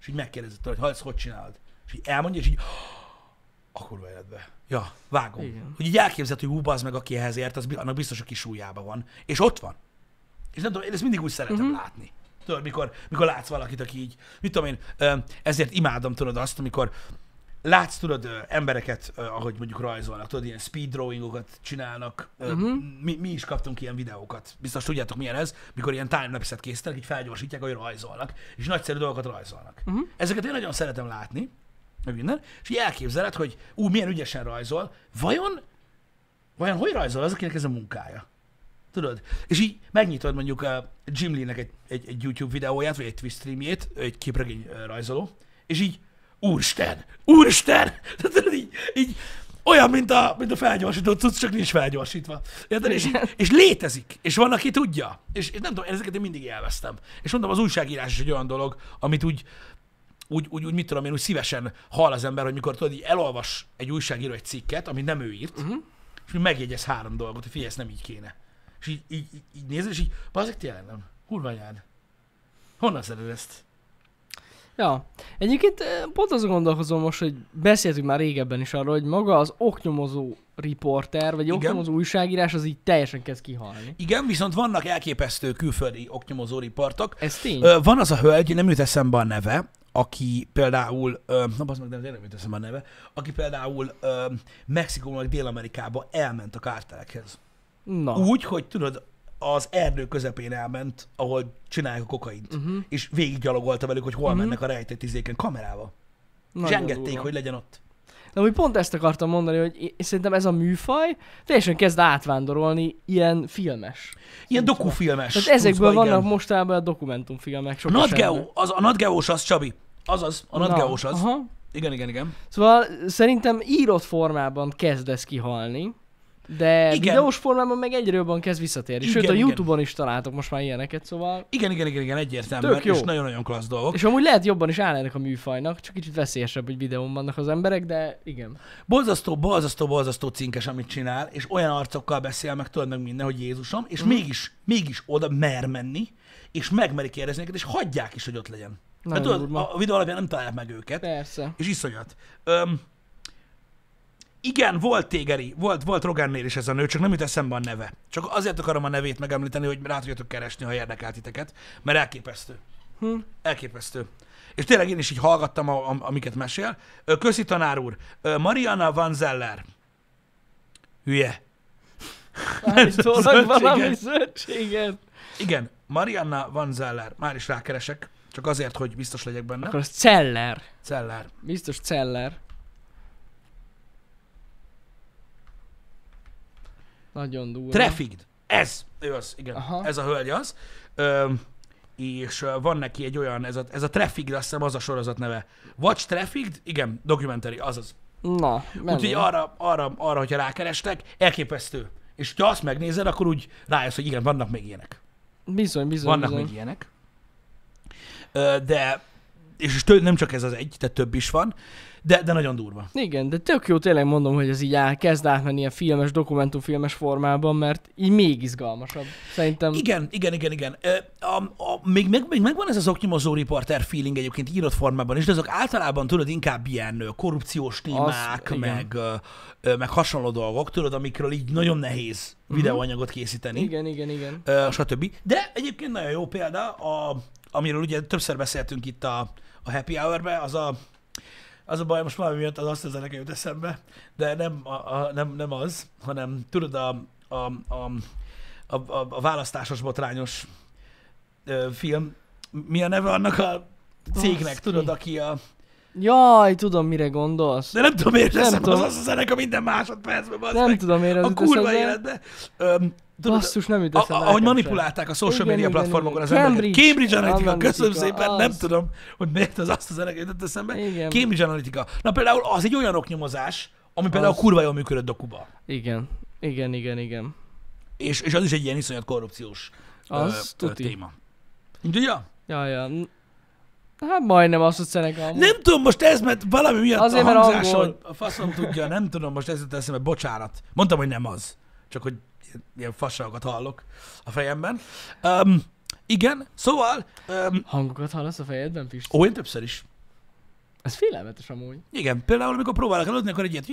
S1: És így megkérdezed tőle, hogy ha ezt hogy csinálod. És így elmondja, és így a kurva életbe. Ja, vágom.
S2: Igen.
S1: Hogy így elképzeld, hogy hú, bazd meg, aki ehhez ért, az, annak biztos a kis súlyába van. És ott van. És nem tudom, én ezt mindig úgy szeretem uh-huh. látni. Tudod, mikor, mikor látsz valakit, aki így, mit tudom én, ezért imádom, tudod azt, amikor látsz, tudod, embereket, ahogy mondjuk rajzolnak, tudod, ilyen speed drawingokat csinálnak. Uh-huh. Mi, mi is kaptunk ilyen videókat. Biztos tudjátok, milyen ez, mikor ilyen timelapse-et készítenek, így felgyorsítják, ahogy rajzolnak, és nagyszerű dolgokat rajzolnak. Uh-huh. Ezeket én nagyon szeretem látni, meg minden, és így elképzeled, hogy ú, milyen ügyesen rajzol, vajon, vajon hogy rajzol az, akinek ez a munkája? Tudod? És így megnyitod mondjuk a Jim Lee-nek egy, egy, egy YouTube videóját, vagy egy Twitch streamjét, egy képregény ö, rajzoló, és így, úristen, úristen! Tudod, így, így olyan, mint a, mint a felgyorsított cucc, csak nincs felgyorsítva. Érted? És, és létezik, és van, aki tudja. És, és nem tudom, ezeket én mindig élveztem. És mondom, az újságírás is egy olyan dolog, amit úgy, úgy, úgy, úgy mit tudom én, úgy szívesen hall az ember, hogy mikor tudod, így elolvas egy újságíró egy cikket, amit nem ő írt, uh-huh. és megjegyez három dolgot, hogy figyelj, ez nem így kéne. És így, így, így, nézed, és így, bazzik tényleg nem. Kurva anyád. Honnan szeded ezt?
S2: Ja. Egyébként eh, pont azon gondolkozom most, hogy beszéltünk már régebben is arról, hogy maga az oknyomozó riporter, vagy
S1: Igen.
S2: oknyomozó újságírás az így teljesen kezd kihalni.
S1: Igen, viszont vannak elképesztő külföldi oknyomozó riportok.
S2: Ez tény.
S1: Ö, van az a hölgy, nem jut eszembe a neve, aki például, ö, na bazd meg, de nem jut eszembe a neve, aki például Mexikóban, vagy Dél-Amerikába elment a kártelekhez.
S2: Na.
S1: Úgy, hogy tudod, az erdő közepén elment, ahol csinálják a kokaint, uh-huh. és végiggyalogolta velük, hogy hol uh-huh. mennek a rejtett izéken kamerával. és
S2: Nagyon
S1: engedték,
S2: durva.
S1: hogy legyen ott.
S2: De úgy pont ezt akartam mondani, hogy szerintem ez a műfaj teljesen kezd átvándorolni ilyen filmes.
S1: Ilyen dokufilmes.
S2: Tehát ezekből
S1: cuccba,
S2: vannak
S1: igen.
S2: mostanában a dokumentumfilmek.
S1: A
S2: Sok
S1: Nat
S2: esetben.
S1: Geo, az, a Nat Geós az, Csabi. Azaz, a Nat
S2: Na,
S1: Geós az.
S2: Aha.
S1: Igen, igen, igen.
S2: Szóval szerintem írott formában kezd ez kihalni, de
S1: Igen.
S2: videós formában meg egyre jobban kezd visszatérni. Sőt,
S1: Igen,
S2: a
S1: igen.
S2: Youtube-on is találtok most már ilyeneket, szóval...
S1: Igen, igen, igen, igen, egyértelműen,
S2: Tök jó.
S1: és nagyon-nagyon klassz dolgok.
S2: És amúgy lehet jobban is áll ennek a műfajnak, csak kicsit veszélyesebb, hogy videón vannak az emberek, de igen.
S1: Borzasztó, borzasztó, borzasztó cinkes, amit csinál, és olyan arcokkal beszél meg, tudod meg minden, hogy Jézusom, és
S2: Mhm.
S1: mégis, mégis oda mer menni, és megmeri kérdezni őket, és hagyják is, hogy ott legyen. Mert
S2: Nagyon
S1: tudod,
S2: durva.
S1: a videó alapján nem találják meg őket,
S2: Persze.
S1: és iszonyat. Öm, igen, volt tégeri, volt, volt Rogannél is ez a nő, csak nem jut eszembe a neve. Csak azért akarom a nevét megemlíteni, hogy rá tudjatok keresni, ha érdekel titeket, mert elképesztő.
S2: Hm.
S1: Elképesztő. És tényleg én is így hallgattam, a, a, amiket mesél. Köszi tanár úr. Mariana Van Zeller. Hülye.
S2: Állítólag valami zöldséget.
S1: Igen, Mariana Van Zeller. Már is rákeresek. Csak azért, hogy biztos legyek benne.
S2: Akkor az Celler.
S1: Zeller.
S2: Biztos Celler. Nagyon durva.
S1: Trafficked. Ez. Ő az, igen.
S2: Aha.
S1: Ez a hölgy az. Ö, és van neki egy olyan, ez a, ez a Trafficked, azt hiszem az a sorozat neve. Watch Trafficked? Igen, documentary, azaz.
S2: Na, menő.
S1: Úgyhogy arra, arra, arra, hogyha rákerestek, elképesztő. És ha azt megnézed, akkor úgy rájössz, hogy igen, vannak még ilyenek.
S2: Bizony, bizony,
S1: Vannak
S2: bizony.
S1: még ilyenek. De, és, nem csak ez az egy, tehát több is van, de, de nagyon durva.
S2: Igen, de tök jó tényleg mondom, hogy ez így áll, kezd átmenni ilyen filmes, dokumentumfilmes formában, mert így még izgalmasabb. Szerintem
S1: Igen, igen, igen, igen. A, a, még, meg, még megvan ez az oknyomozó riporter feeling egyébként írott formában is, de azok általában tudod inkább ilyen korrupciós témák,
S2: igen.
S1: meg, ö, meg hasonló dolgok, tudod, amikről így nagyon nehéz videóanyagot készíteni.
S2: igen, igen, igen.
S1: ö, stb. De egyébként nagyon jó példa, a, amiről ugye többször beszéltünk itt a, a Happy Hour-be, az a, az a baj, most valami miatt az azt az zene jut eszembe, de nem, a, a, nem, nem az, hanem tudod a, a, a, a, a, a választásos botrányos ö, film, mi a neve annak a cégnek,
S2: Baszki.
S1: tudod, aki a...
S2: Jaj, tudom, mire gondolsz.
S1: De nem tudom, miért
S2: Nem
S1: az
S2: tudom.
S1: az a zene, minden másodpercben,
S2: Nem
S1: meg.
S2: tudom, miért ez
S1: A kurva
S2: eszembe.
S1: életbe. Öm, tudod,
S2: Basszus, nem jut eszembe.
S1: ahogy manipulálták a social
S2: Igen,
S1: media
S2: igen,
S1: platformokon
S2: igen.
S1: az embereket.
S2: Cambridge
S1: Analytica, köszönöm szépen, nem tudom, hogy miért az azt az jutott eszembe.
S2: Igen.
S1: Cambridge Analytica. Na például az egy olyan oknyomozás, ami például
S2: Az.
S1: kurva jól működött dokuba.
S2: Igen, igen, igen, igen.
S1: És, és az is egy ilyen iszonyat korrupciós
S2: Az
S1: ö, ö, téma. Úgyhogy, ja.
S2: Ja, Hát majdnem azt, hogy amúgy.
S1: Nem tudom most ez, mert valami miatt
S2: Azért,
S1: a
S2: mert
S1: hangzáson,
S2: angol.
S1: a faszom tudja, nem tudom most ez jutott eszembe, bocsánat. Mondtam, hogy nem az. Csak hogy ilyen- fasságokat hallok a fejemben. Um, igen, szóval, um,
S2: Hangokat hallasz a fejedben, Pisti?
S1: ó, én többször is.
S2: Ez félelmetes amúgy.
S1: Igen, például amikor próbálok aludni, akkor egy ilyet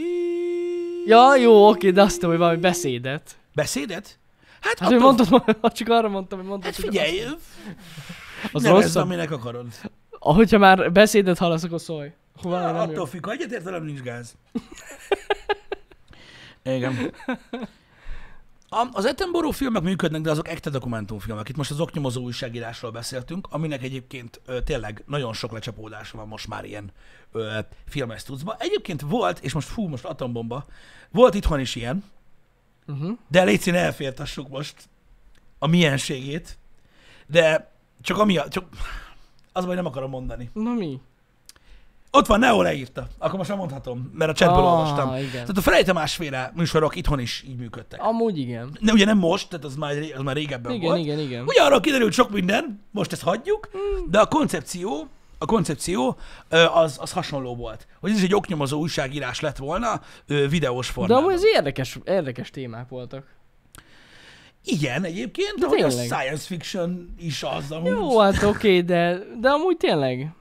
S2: Ja, jó, oké, de azt hittem, hogy valami beszédet.
S1: beszédet. Hát,
S2: Hát,
S1: attól,
S2: mondtad, csak arra mondtam, hogy mondtad,
S1: hát figyelj,
S2: az,
S1: az nevezd,
S2: rosszabb.
S1: aminek akarod.
S2: Ahogyha már beszédet hallasz, akkor szólj. Valami nem
S1: Attól függ, ha egyetért velem, nincs gáz. Igen. A, az Attenborough filmek működnek, de azok ekte dokumentumfilmek. Itt most az oknyomozó újságírásról beszéltünk, aminek egyébként ö, tényleg nagyon sok lecsapódása van most már ilyen ö, filmes tucba. Egyébként volt, és most fú, most atombomba, volt itthon is ilyen,
S2: Uh-huh.
S1: de légy színe elfértassuk most a mienségét, de csak ami, csak az baj, nem akarom mondani.
S2: Na mi?
S1: Ott van, Neo leírta. Akkor most már mondhatom, mert a chatből
S2: Ah,
S1: olvastam.
S2: igen.
S1: Tehát a Felejte másféle műsorok itthon is így működtek.
S2: Amúgy igen.
S1: Ne, ugye nem most, tehát az már, az már régebben
S2: Igen,
S1: volt.
S2: igen, igen.
S1: Ugye arról kiderült sok minden, most ezt hagyjuk,
S2: Hmm.
S1: de a koncepció, a koncepció az, az hasonló volt. Hogy ez egy oknyomozó újságírás lett volna videós
S2: De
S1: formában.
S2: amúgy ez érdekes, érdekes témák voltak.
S1: Igen, egyébként, de
S2: De
S1: hogy a science fiction is az, amúgy.
S2: Jó, hát oké, de, de amúgy tényleg.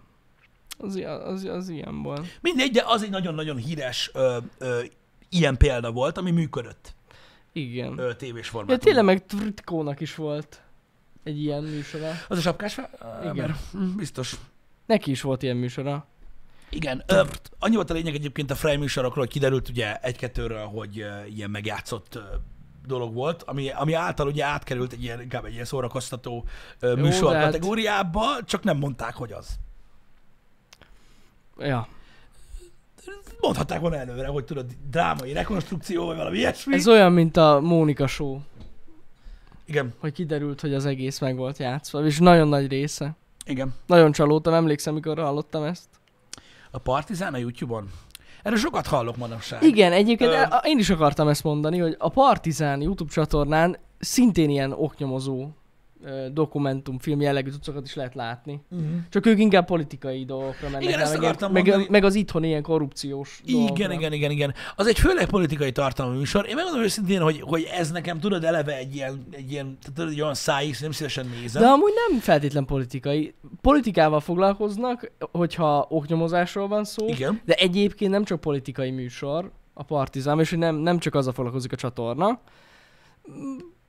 S2: Az, az, az ilyen volt.
S1: Mindegy, de az egy nagyon-nagyon híres ö, ö, ilyen példa volt, ami működött
S2: Igen.
S1: ö, tévés
S2: Ja,
S1: formában.
S2: tényleg meg Tritkónak is volt egy ilyen műsora.
S1: Az a sapkás fel?
S2: Igen.
S1: Hm, Biztos.
S2: Neki is volt ilyen műsora.
S1: Igen. Ö, annyi volt a lényeg egyébként a Frey műsorokról, hogy kiderült ugye egy-kettőről, hogy ilyen megjátszott dolog volt, ami, ami által ugye átkerült egy ilyen, inkább egy ilyen szórakoztató ö,
S2: Jó,
S1: műsor
S2: de hát-
S1: kategóriába, csak nem mondták, hogy az.
S2: Ja.
S1: Mondhatták volna előre, hogy tudod, drámai rekonstrukció, vagy valami ilyesmi.
S2: Ez olyan, mint a Mónika show,
S1: Igen,
S2: hogy kiderült, hogy az egész meg volt játszva, és nagyon nagy része.
S1: igen.
S2: Nagyon csalódtam, emlékszem, mikor hallottam ezt.
S1: A Partizán a YouTube-on? Erről sokat hallok manapság.
S2: Igen, egyébként
S1: Ö-
S2: én is akartam ezt mondani, hogy a Partizán YouTube csatornán szintén ilyen oknyomozó dokumentumfilm jellegű cuccokat is lehet látni.
S1: Uh-huh.
S2: Csak ők inkább politikai dolgokra mennek
S1: Igen,
S2: rá,
S1: ezt
S2: meg,
S1: akartam
S2: meg,
S1: mondani.
S2: meg, az itthon ilyen korrupciós
S1: Igen,
S2: dolgokra.
S1: igen, igen, igen. Az egy főleg politikai tartalmú műsor. Én megmondom őszintén, hogy, hogy ez nekem tudod eleve egy ilyen, egy ilyen tehát egy olyan szájíz, nem szívesen nézem.
S2: De amúgy nem feltétlen politikai. Politikával foglalkoznak, hogyha oknyomozásról van szó,
S1: Igen.
S2: de egyébként nem csak politikai műsor a Partizán, és hogy nem, nem csak azzal foglalkozik a csatorna.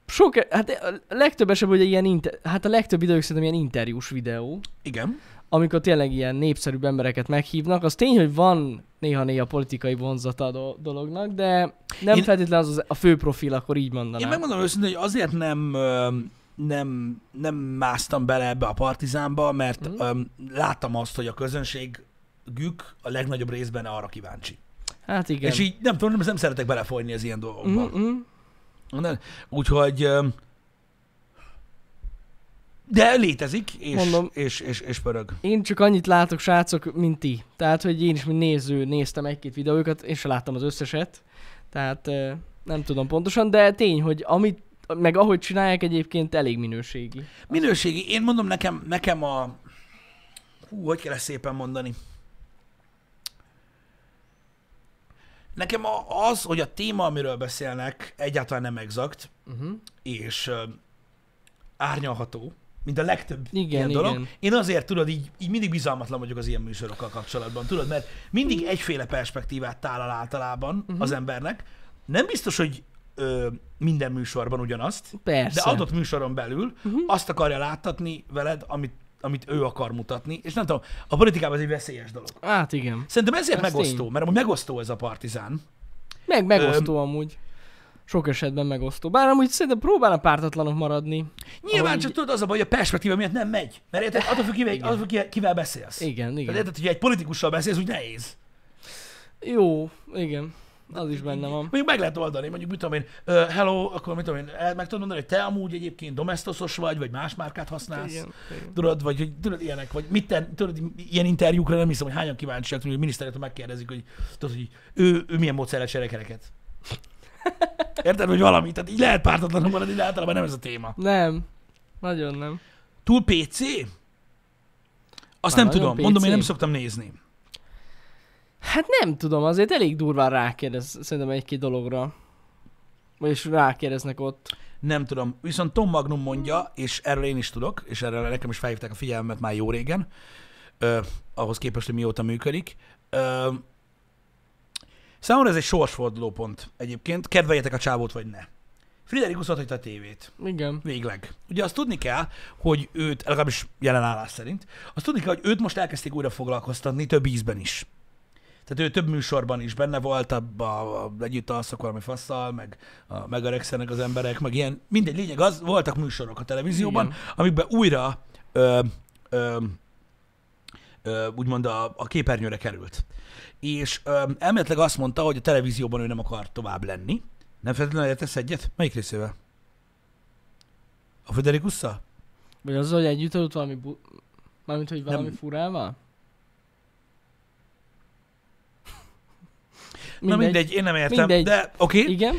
S2: Sok, hát a legtöbb esetben ugye ilyen, inter, hát a legtöbb idők szerintem ilyen interjús videó,
S1: Igen.
S2: amikor tényleg ilyen népszerűbb embereket meghívnak. Az tény, hogy van néha-néha politikai vonzata a do- dolognak, de nem
S1: Én-
S2: Én... feltétlenül az, az a fő profil, akkor így
S1: Én
S2: mondanám.
S1: megmondom őszintén, hogy azért nem, nem, nem másztam bele ebbe a partizánba, mert
S2: Mhm.
S1: mm. láttam azt, hogy a közönség gük a legnagyobb részben arra kíváncsi.
S2: Hát igen.
S1: Igen. És így nem tudom, nem, nem szeretek belefolyni az ilyen dolgokba.
S2: Mm-mm.
S1: Mm. Úgyhogy de létezik, és,
S2: Mondom.
S1: és, és, és pörög.
S2: Én csak annyit látok, srácok, mint ti. Tehát, hogy én is, mint néző, néztem egy-két videókat, én sem láttam az összeset. Tehát nem tudom pontosan, de tény, hogy amit, meg ahogy csinálják egyébként elég minőségi.
S1: Minőségi, én mondom nekem, nekem a... Hú, hogy kell ezt szépen mondani? Nekem az, hogy a téma, amiről beszélnek, egyáltalán nem exakt,
S2: Uh-huh.
S1: és uh, árnyalható, mint a legtöbb
S2: Igen,
S1: ilyen dolog.
S2: igen.
S1: Én azért, tudod, így, így mindig bizalmatlan vagyok az ilyen műsorokkal kapcsolatban, tudod, mert mindig egyféle perspektívát tálal általában uh-huh. az embernek. Nem biztos, hogy ö, minden műsorban ugyanazt,
S2: Persze.
S1: de adott műsoron belül uh-huh. azt akarja láttatni veled, amit, amit ő akar mutatni, és nem tudom, a politikában ez egy veszélyes dolog.
S2: Hát igen.
S1: Szerintem ezért
S2: Ez
S1: megosztó,
S2: tény.
S1: mert amúgy megosztó ez a partizán.
S2: Meg megosztó amúgy. Sok esetben megosztó. Bár amúgy szerintem próbálnak pártatlanok maradni.
S1: Nyilván
S2: Ahogy
S1: csak tudod, az a baj, hogy a perspektíva miatt nem megy. Mert érted, attól függ, kivel, attól függ, kivel- beszélsz.
S2: Igen,
S1: Tehát
S2: igen.
S1: érted, hogy egy politikussal beszélsz, úgy nehéz.
S2: Jó, igen. Az is benne van.
S1: Mondjuk meg lehet oldani, mondjuk mit tudom én, uh, hello, akkor mit tudom én, meg tudod mondani, hogy te amúgy egyébként domestosos vagy, vagy más márkát használsz.
S2: Igen, igen.
S1: Tudod, vagy hogy tudod, ilyenek, vagy mit ten, tudod, ilyen interjúkra nem hiszem, hogy hányan kíváncsiak, hogy a miniszteret megkérdezik, hogy, tudod, hogy ő, ő milyen módszerrel cserekereket. Érted, hogy valami? Tehát így lehet pártatlanul maradni, de általában nem ez a téma.
S2: Nem. Nagyon nem.
S1: Túl PC? Azt
S2: Már
S1: nem tudom, mondom, én
S2: PC?
S1: nem szoktam nézni.
S2: Hát nem tudom, azért elég durván rákérdez szerintem egy-két dologra. Vagyis rákérdeznek ott.
S1: Nem tudom. Viszont Tom Magnum mondja, és erről én is tudok, és erről nekem is felhívták a figyelmet már jó régen, ö, ahhoz képest, hogy mióta működik. Ö, számomra ez egy sorsforduló pont egyébként. Kedveljetek a csávót, vagy ne. Friderikus hagyta a tévét.
S2: Igen.
S1: Végleg. Ugye azt tudni kell, hogy őt, legalábbis jelen állás szerint, azt tudni kell, hogy őt most elkezdték újra foglalkoztatni több ízben is. Tehát ő több műsorban is benne volt, abba, a, együtt alszok valami fasszal, meg a, megeregszenek az emberek, meg ilyen, mindegy, lényeg az, voltak műsorok a televízióban,
S2: Igen.
S1: amikben újra ö, ö, ö, úgymond a, a képernyőre került. És ö, elméletileg azt mondta, hogy a televízióban ő nem akar tovább lenni. Nem feltétlenül értesz egyet? Melyik részével? A Federikusszal?
S2: Vagy az, hogy együtt aludt valami bu- Mármint, hogy valami
S1: Nem.
S2: furával?
S1: Na mindegy, én nem értem,
S2: Mindegy.
S1: de oké. Okay.
S2: Igen?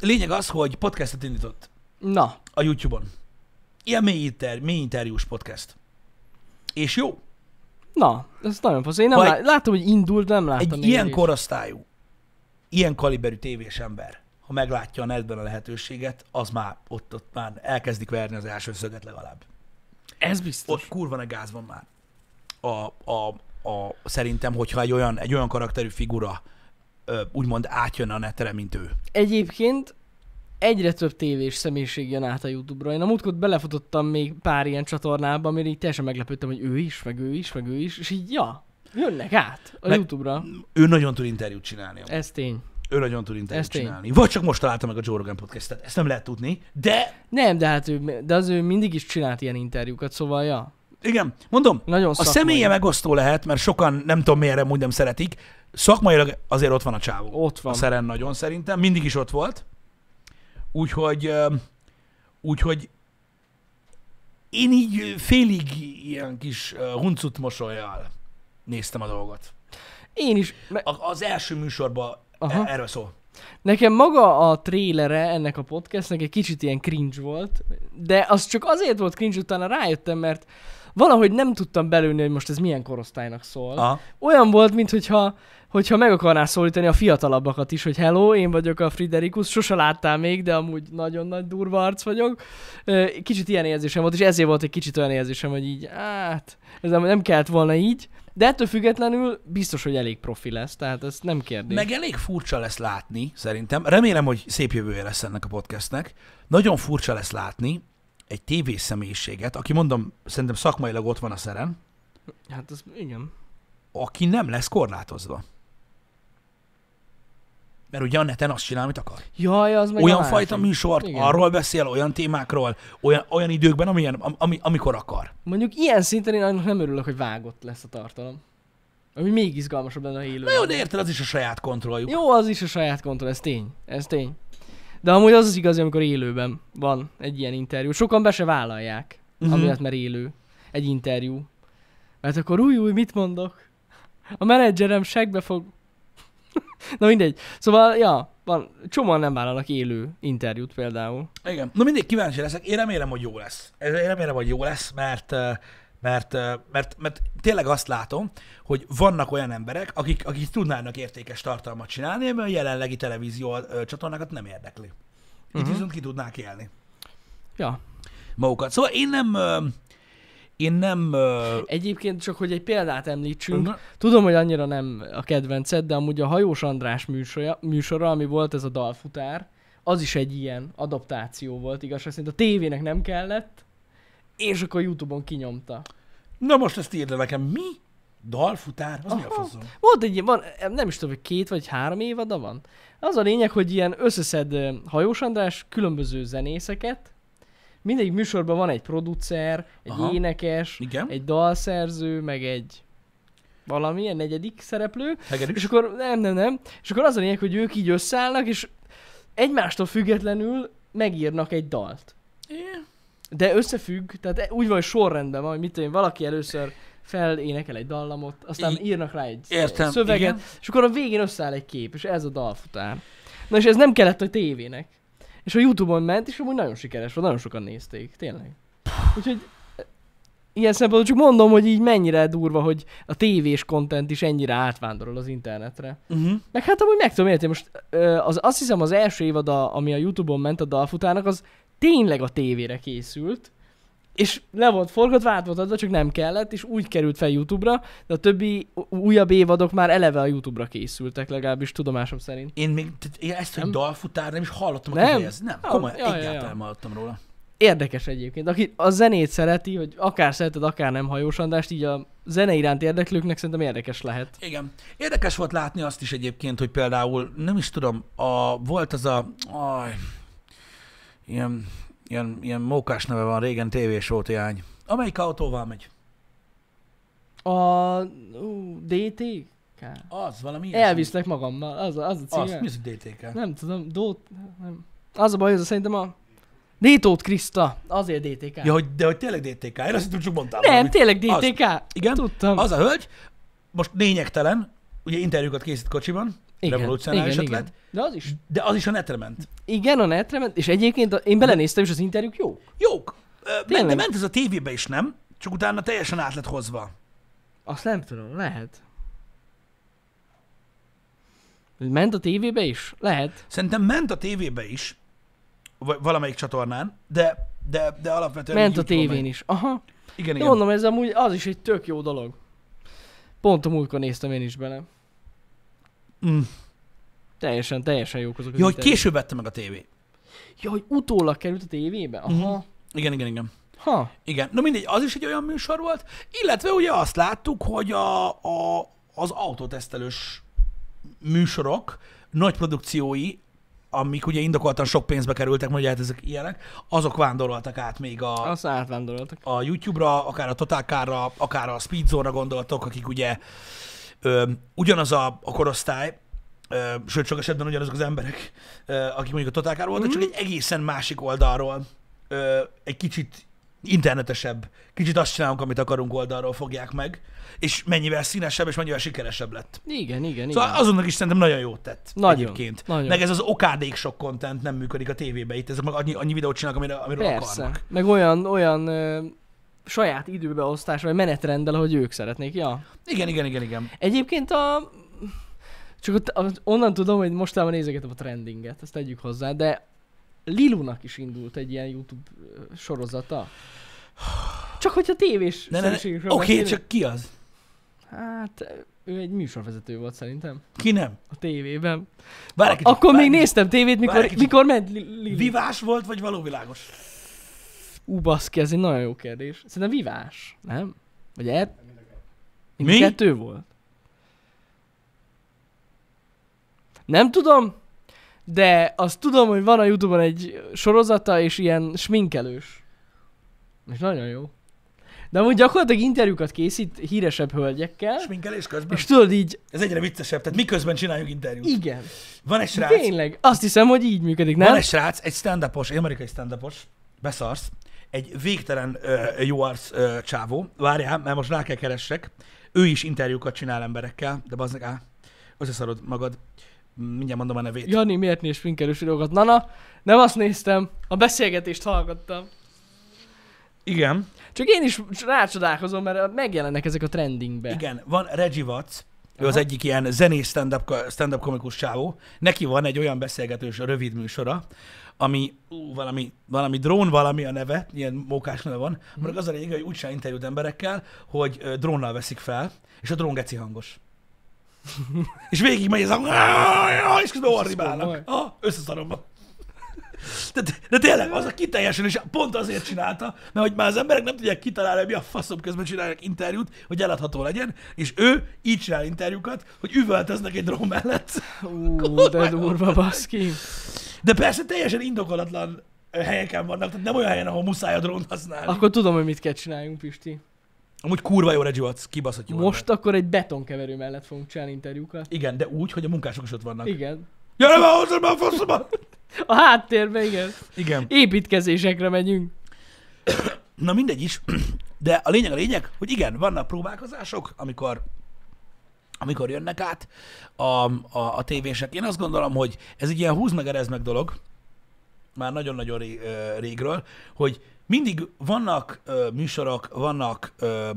S1: Lényeg az, hogy podcastet indított
S2: Na,
S1: a YouTube-on. Ilyen mély, inter, mély interjús podcast. És jó.
S2: na, ez nagyon fasz. Én nem lá- látom, hogy indult, de nem láttam
S1: Egy ilyen
S2: is.
S1: korosztályú, ilyen kaliberű tévés ember, ha meglátja a netben a lehetőséget, az már ott, ott már elkezdik verni az első szöget legalább.
S2: Ez biztos.
S1: Ott kurva nagy gáz van már. A, a, a, szerintem, hogyha egy olyan, egy olyan karakterű figura úgymond átjön a netre, mint ő.
S2: Egyébként egyre több tévés személyiség jön át a YouTube-ra. Én a múltkor belefutottam még pár ilyen csatornába, amire így teljesen meglepődtem, hogy ő is, meg ő is, meg ő is, és így ja, jönnek át a
S1: Meg-
S2: YouTube-ra.
S1: Ő nagyon tud interjút csinálni. amúgy.
S2: Ez tény.
S1: Ő nagyon tud interjút
S2: Ez tény.
S1: csinálni. Vagy csak most találta meg a Joe Rogan podcastet. Ezt nem lehet tudni, de
S2: Nem, de hát ő, de az ő mindig is csinált ilyen interjúkat, szóval ja,
S1: igen, mondom,
S2: nagyon
S1: a személye megosztó lehet, mert sokan nem tudom miért úgy nem szeretik. Szakmailag azért ott van a csávó.
S2: Ott van.
S1: A szeren nagyon szerintem, mindig is ott volt. Úgyhogy, úgyhogy én így félig ilyen kis huncut mosolyjal néztem a dolgot.
S2: Én is, me-
S1: A, az első műsorban
S2: Aha.
S1: e- erről szól.
S2: nekem maga a trélere ennek a podcastnek egy kicsit ilyen cringe volt, de az csak azért volt cringe, utána rájöttem, mert valahogy nem tudtam belőni, hogy most ez milyen korosztálynak szól.
S1: Aha.
S2: Olyan volt, mintha hogyha meg akarnál szólítani a fiatalabbakat is, hogy hello, én vagyok a Friderikus, sose láttál még, de amúgy nagyon nagy durva arc vagyok. Kicsit ilyen érzésem volt, és ezért volt egy kicsit olyan érzésem, hogy így, hát, ez nem, nem kellett volna így, de ettől függetlenül biztos, hogy elég profi lesz, tehát ez nem kérdés.
S1: Meg elég furcsa lesz látni, szerintem. Remélem, hogy szép jövője lesz ennek a podcastnek. Nagyon furcsa lesz látni egy tévés személyiséget, aki mondom, szerintem szakmailag ott van a szeren,
S2: Hát ez, igen.
S1: aki nem lesz korlátozva. Mert ugye a neten azt csinál, amit akar.
S2: Jaj, az meg
S1: olyan
S2: másik.
S1: fajta műsort,
S2: Igen.
S1: arról beszél, olyan témákról, olyan, olyan időkben, amilyen, am, ami, amikor akar.
S2: Mondjuk ilyen szinten én annak nem örülök, hogy vágott lesz a tartalom. Ami még izgalmasabb lenne a élő.
S1: Na jó, de érted, az is a saját kontrolljuk.
S2: Jó, az is a saját kontroll, ez tény. Ez tény. De amúgy az az igazi, amikor élőben van egy ilyen interjú. Sokan be se vállalják, uh-huh. amiatt mert élő. Egy interjú. Mert akkor új, új, mit mondok? A menedzserem segbe fog... Na mindegy. Szóval, ja, van, csomóan nem vállalnak élő interjút például.
S1: Igen. Na mindig kíváncsi leszek. Én remélem, hogy jó lesz. Én remélem, hogy jó lesz, mert, mert, mert, mert tényleg azt látom, hogy vannak olyan emberek, akik, akik tudnának értékes tartalmat csinálni, ami a jelenlegi televízió csatornákat nem érdekli. Itt uh-huh. viszont ki tudnák élni
S2: Ja.
S1: magukat. Szóval én nem, én nem,
S2: Egyébként csak, hogy egy példát említsünk,
S1: Mhm.
S2: Tudom, hogy annyira nem a kedvenced, de amúgy a Hajós András műsora, műsora ami volt ez a dalfutár, az is egy ilyen adaptáció volt, igazság szerint a tévének nem kellett, és akkor Youtube-on kinyomta.
S1: na most ezt írd le nekem. Mi? Dalfutár? Az mi a
S2: Aha.
S1: faszom?
S2: Volt egy van, nem is tudom, hogy két vagy három évada van. Az a lényeg, hogy ilyen összeszed Hajós András különböző zenészeket, mindegyik műsorban van egy producer, egy
S1: Aha.
S2: énekes,
S1: Igen.
S2: egy dalszerző, meg egy valamilyen negyedik szereplő,
S1: Hegedűs?
S2: És akkor nem, nem, nem. És akkor az a lényeg, hogy ők így összeállnak, és egymástól függetlenül megírnak egy dalt.
S1: Igen.
S2: De összefügg, tehát úgy van, hogy sorrendben van, hogy mit tudom valaki először felénekel egy dallamot, aztán
S1: I-
S2: írnak rá egy
S1: Értem,
S2: szöveget,
S1: igen.
S2: és akkor a végén összeáll egy kép, és ez a dalfutár. Na és ez nem kellett a tévének. És a Youtube-on ment, és amúgy nagyon sikeres volt, nagyon sokan nézték, tényleg. Úgyhogy e, ilyen szempontból csak mondom, hogy így mennyire durva, hogy a tévés content is ennyire átvándorol az internetre.
S1: Uh-huh.
S2: Meg hát amúgy meg tudom érteni, most ö, az, azt hiszem az első évad, a, ami a Youtube-on ment a dalfutának, az tényleg a tévére készült, és le volt forgatva, át volt adva, csak nem kellett, és úgy került fel YouTube-ra, de a többi újabb évadok már eleve a YouTube-ra készültek, legalábbis tudomásom szerint.
S1: Én még én ezt, hogy
S2: Nem?
S1: dalfutár, nem is hallottam a
S2: Nem?
S1: kifejezni. Nem,
S2: Ah,
S1: komolyan,
S2: ja, ja, ja.
S1: egyáltalán nem hallottam róla.
S2: Érdekes egyébként. Aki a zenét szereti, hogy akár szereted, akár nem hajós Andrást, így a zene iránt érdeklőknek szerintem érdekes lehet.
S1: Igen. Érdekes volt látni azt is egyébként, hogy például, nem is tudom, a, volt az a, aj, ilyen, ilyen, ilyen mókás neve van, régen tévés volt jány. Amelyik autóval megy?
S2: A ú, DTK?
S1: Az, valami ilyesmi.
S2: Elviszlek magammal, az a, az a címe.
S1: Az, mi az DTK?
S2: Nem tudom, Dót... Nem. Az a baj, ez a szerintem a... Détót Kriszta, azért DTK.
S1: Ja, hogy, de hogy tényleg DTK? Én azt hittem, csak mondtál
S2: nem,
S1: valamit.
S2: tényleg DTK.
S1: Igen,
S2: Tudtam.
S1: Az a hölgy, most lényegtelen, ugye interjúkat készít kocsiban, revolucionáris ötlet,
S2: De az is.
S1: de az is a netre ment.
S2: Igen, a netre ment, és egyébként én belenéztem, és az interjúk jó.
S1: Jók. Ö, Ment, de ment ez a tévébe is, nem? Csak utána teljesen át lett hozva.
S2: Azt nem tudom, lehet. Ment a tévébe is? Lehet.
S1: Szerintem ment a tévébe is, vagy valamelyik csatornán, de, de, de alapvetően...
S2: Ment a tévén
S1: megy.
S2: is. Aha.
S1: Igen,
S2: De
S1: igen.
S2: mondom, ez amúgy az is egy tök jó dolog. Pont a múltkor néztem én is bele.
S1: Mm.
S2: Teljesen, teljesen jók azok az
S1: Ja, hogy később vette meg a tévé.
S2: Ja, hogy utólag került a tévébe? Aha.
S1: Mhm. Igen, igen, igen.
S2: Ha.
S1: Igen. No mindegy, az is egy olyan műsor volt, illetve ugye azt láttuk, hogy a, a, az autótesztelős műsorok, nagy produkciói, amik ugye indokoltan sok pénzbe kerültek, mondja, hát ezek ilyenek, azok vándoroltak át még a,
S2: Azt átvándoroltak.
S1: a YouTube-ra, akár a Totálkárra, akár a Speedzone-ra gondoltok, akik ugye ö, ugyanaz a, a korosztály, ö, sőt, sok esetben ugyanazok az emberek, ö, akik mondjuk a Totálkár voltak, csak egy egészen másik oldalról, ö, egy kicsit internetesebb, kicsit azt csinálunk, amit akarunk oldalról fogják meg, és mennyivel színesebb, és mennyivel sikeresebb lett.
S2: Igen, igen, igen.
S1: Szóval azonnak is szerintem nagyon jót tett
S2: Nagyon,
S1: egyébként.
S2: nagyon.
S1: Meg ez az okádék sok content nem működik a tévébe itt, ezek meg annyi, annyi videót csinálnak, amire, amiről
S2: Persze.
S1: akarnak.
S2: Meg olyan, olyan saját időbeosztás, vagy menetrenddel, ahogy ők szeretnék, ja.
S1: Igen, igen, igen, igen.
S2: Egyébként a... Csak ott, onnan tudom, hogy mostában nézegetem a trendinget, ezt tegyük hozzá, de Lilunak is indult egy ilyen YouTube sorozata. Csak hogyha tévés
S1: Ne, ne, ne. Oké, okay, csak ki az?
S2: Hát, ő egy műsorvezető volt szerintem
S1: Ki nem?
S2: a tévében.
S1: Várj kicsit,
S2: Akkor
S1: várj
S2: még néztem tévét, mikor,
S1: kicsit.
S2: mikor ment. Lilu.
S1: Vivás volt, vagy valóvilágos?
S2: Ú, baszki, ez egy nagyon jó kérdés. Szerintem vivás, nem? Vagy er... Mind
S1: Mi?
S2: kettő volt? Nem tudom, de azt tudom, hogy van a Youtube-on egy sorozata, és ilyen sminkelős. És nagyon jó. De amúgy gyakorlatilag interjúkat készít híresebb hölgyekkel,
S1: Sminkelés közben?
S2: és tudod így,
S1: Ez egyre viccesebb, tehát miközben csináljuk interjút.
S2: igen,
S1: Van egy srác,
S2: tényleg, azt hiszem, hogy így működik,
S1: van
S2: nem?
S1: egy srác, egy stand-upos, egy amerikai stand-upos, beszarsz, egy végtelen ö, jó arc ö, csávó, várjál, mert most rá kell keressek, ő is interjúkat csinál emberekkel, de bazdmeg, á, összeszarod magad, mindjárt mondom a nevét.
S2: Jani, miért néz sminkelős videókat? Na, na, nem azt néztem, a beszélgetést hallgattam.
S1: Igen,
S2: Csak én is rácsodálkozom, mert megjelennek ezek a trendingbe.
S1: igen, van Reggie Watts, ő az egyik ilyen zenész stand-up, stand-up komikus csávó. Neki van egy olyan beszélgetős rövid műsora, ami ú, valami, valami drón valami a neve, ilyen mókás neve van, mm. az a lényeg, hogy úgy csinál interjút emberekkel, hogy ö, drónnal veszik fel, és a drón geci hangos. és végig megy ez a... és közben
S2: komoly.
S1: orribálnak. Ah, összeszarom. De, de tényleg, az a kiteljesen, és pont azért csinálta, mert hogy már az emberek nem tudják kitalálni, mi a faszom közben csinálják interjút, hogy eladható legyen, és ő így csinál interjúkat, hogy üvöltöznek egy drón mellett.
S2: Ú, de durva baszki.
S1: De persze teljesen indokolatlan helyeken vannak, tehát nem olyan helyen, ahol muszáj a drónt használni. Akkor...
S2: Tudom, hogy mit kell csináljunk, Pisti.
S1: Amúgy kurva jó Reggie Watts, kibaszott jó.
S2: Most
S1: ember.
S2: akkor egy betonkeverő mellett fogunk csinálni interjúkat.
S1: Igen, de úgy, hogy a munkások is ott vannak.
S2: Igen.
S1: Gyere már hozzá, már faszomba!
S2: A háttérben, igen.
S1: Igen.
S2: Építkezésekre megyünk.
S1: Na mindegy is, de a lényeg a lényeg, hogy igen, vannak próbálkozások, amikor amikor jönnek át a, a, a tévések. Én azt gondolom, hogy ez egy ilyen húz meg, erez meg dolog, már nagyon-nagyon ré, régről, hogy mindig vannak ö, műsorok, vannak ö,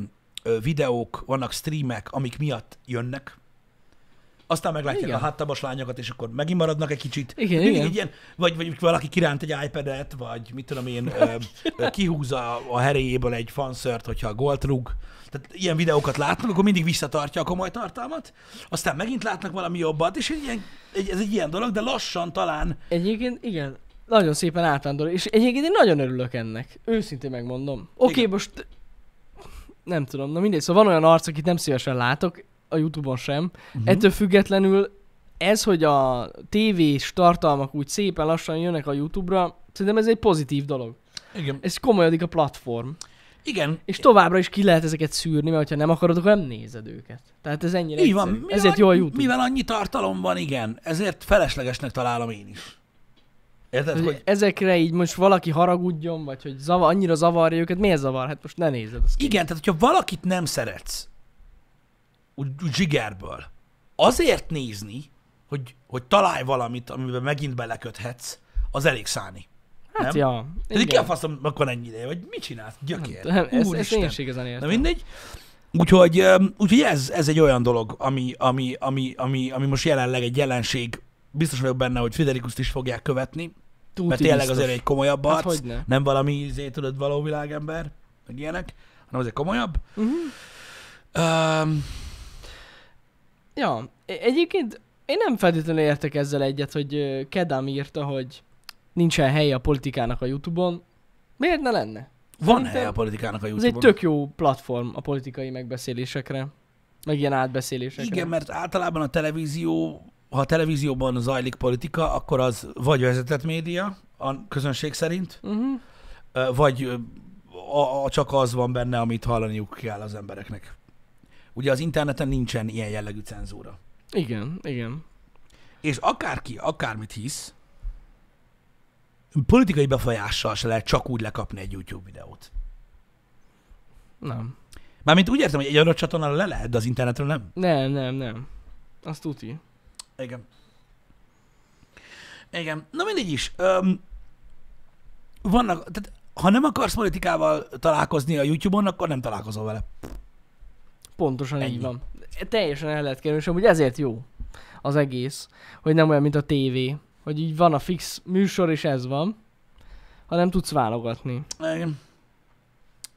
S1: ö, videók, vannak streamek, amik miatt jönnek, aztán meglátják
S2: Igen.
S1: a háttabas lányokat, és akkor megint maradnak egy kicsit.
S2: Igen,
S1: Mindig
S2: igen.
S1: Ilyen, vagy, vagy valaki kiránt egy iPad-et, vagy mit tudom én, ö, kihúzza a heréjéből egy fanszört, hogyha a golt rúg. Tehát ilyen videókat látnak, akkor mindig visszatartja a komoly tartalmat, aztán megint látnak valami jobbat, és egy ilyen, egy, ez egy ilyen dolog, de lassan talán,
S2: Egyébként, igen. Nagyon szépen átvándor. És egyébként én nagyon örülök ennek. Őszintén megmondom. Oké, okay,
S1: Igen.
S2: most nem tudom, na mindegy, szóval van olyan arc, akit nem szívesen látok, a Youtube-on sem. Uh-huh. Ettől függetlenül ez, hogy a tévés tartalmak úgy szépen lassan jönnek a Youtube-ra, szerintem ez egy pozitív dolog.
S1: igen,
S2: Ez komolyodik a platform.
S1: igen,
S2: És továbbra is ki lehet ezeket szűrni, mert ha nem akarod, akkor nem nézed őket. Tehát ez ennyire
S1: így van. Mivel,
S2: Ezért jó a Youtube.
S1: Mivel annyi tartalom van, igen, ezért feleslegesnek találom én is. Érted,
S2: hogy ezekre így most valaki haragudjon, vagy hogy zavar, annyira zavarja őket, miért zavar? Hát most ne nézed. azt.
S1: Igen, tehát hogyha valakit nem szeretsz, úgy, úgy zsigerből, azért nézni, hogy, hogy találj valamit, amiben megint beleköthetsz, az elég szállni.
S2: Hát
S1: nem?
S2: ja.
S1: Tehát ki a faszom, akkor ennyi ideje, vagy mit csinálsz? Gyökér.
S2: Nem, ez, ez
S1: Úristen.
S2: én is igazán értem.
S1: Na mindegy. Úgyhogy, úgyhogy ez, ez egy olyan dolog, ami, ami, ami, ami, ami most jelenleg egy jelenség. Biztos vagyok benne, hogy Friderikuszt is fogják követni,
S2: Tuti
S1: mert tényleg
S2: biztos.
S1: azért egy komolyabb
S2: Hát
S1: arc.
S2: hogyne.
S1: nem valami izé, tudod, való világember, meg ilyenek, hanem azért komolyabb.
S2: Uh-huh.
S1: Um,
S2: Ja, e- egyébként én nem feltétlenül értek ezzel egyet, hogy ö, Kedam írta, hogy nincsen helye a politikának a Youtube-on. Miért ne lenne?
S1: van
S2: Szerintem
S1: helye a politikának a
S2: Ez
S1: YouTube-on.
S2: egy tök jó platform a politikai megbeszélésekre. Meg ilyen átbeszélésekre.
S1: Igen, mert általában a televízió, ha a televízióban zajlik politika, akkor az vagy vezetett média, a közönség szerint,
S2: Uh-huh.
S1: vagy a, a, csak az van benne, amit hallaniuk kell az embereknek. Ugye az interneten nincsen ilyen jellegű cenzúra.
S2: Igen, igen.
S1: És akárki, akármit hisz, politikai befolyással se lehet csak úgy lekapni egy YouTube videót.
S2: Nem.
S1: Mármint úgy értem, hogy egy adott csatornára le lehet, de az internetről nem.
S2: Nem, nem, nem. Azt tuti.
S1: Igen. Igen. Na mindegy is. Öm, vannak, tehát ha nem akarsz politikával találkozni a YouTube-on, akkor nem találkozol vele.
S2: Pontosan
S1: Ennyi.
S2: így van. Teljesen el lehet kerülni, és amúgy ezért jó az egész, hogy nem olyan, mint a tévé, hogy így van a fix műsor, és ez van, hanem tudsz válogatni.
S1: Igen.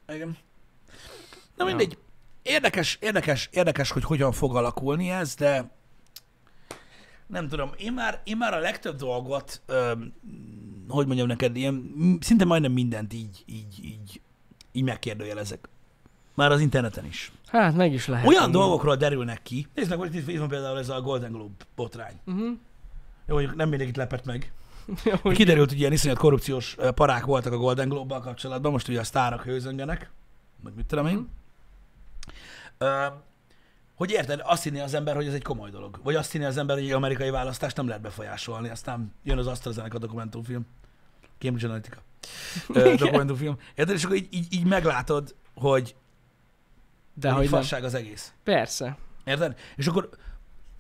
S1: Igen. Na
S2: Ja.
S1: mindegy. Érdekes, érdekes, érdekes, hogy hogyan fog alakulni ez, de nem tudom, én már, én már a legtöbb dolgot, öm, hogy mondjam neked, ilyen, szinte majdnem mindent így, így, így, így megkérdőjelezek. Már az interneten is.
S2: Hát meg is lehet.
S1: Olyan
S2: amúgy.
S1: dolgokról derülnek ki. Nézd meg, hogy itt van például ez a Golden Globe botrány.
S2: Uh-huh.
S1: Jó, mondjuk nem mindenkit lepett meg.
S2: Hogy...
S1: Kiderült, hogy ilyen iszonyat korrupciós parák voltak a Golden Globe-bal kapcsolatban, most ugye a sztárok hőzöngenek, meg mit tudom én. Ö, hogy érted, azt hinni az ember, hogy ez egy komoly dolog. Vagy azt hinni az ember, hogy egy amerikai választást nem lehet befolyásolni. Aztán jön az AstraZeneca dokumentumfilm. Cambridge Analytica.
S2: Igen.
S1: dokumentumfilm. Érted? És akkor így, így, így meglátod, hogy,
S2: De
S1: hogy fasság az egész.
S2: Persze.
S1: Érted? És akkor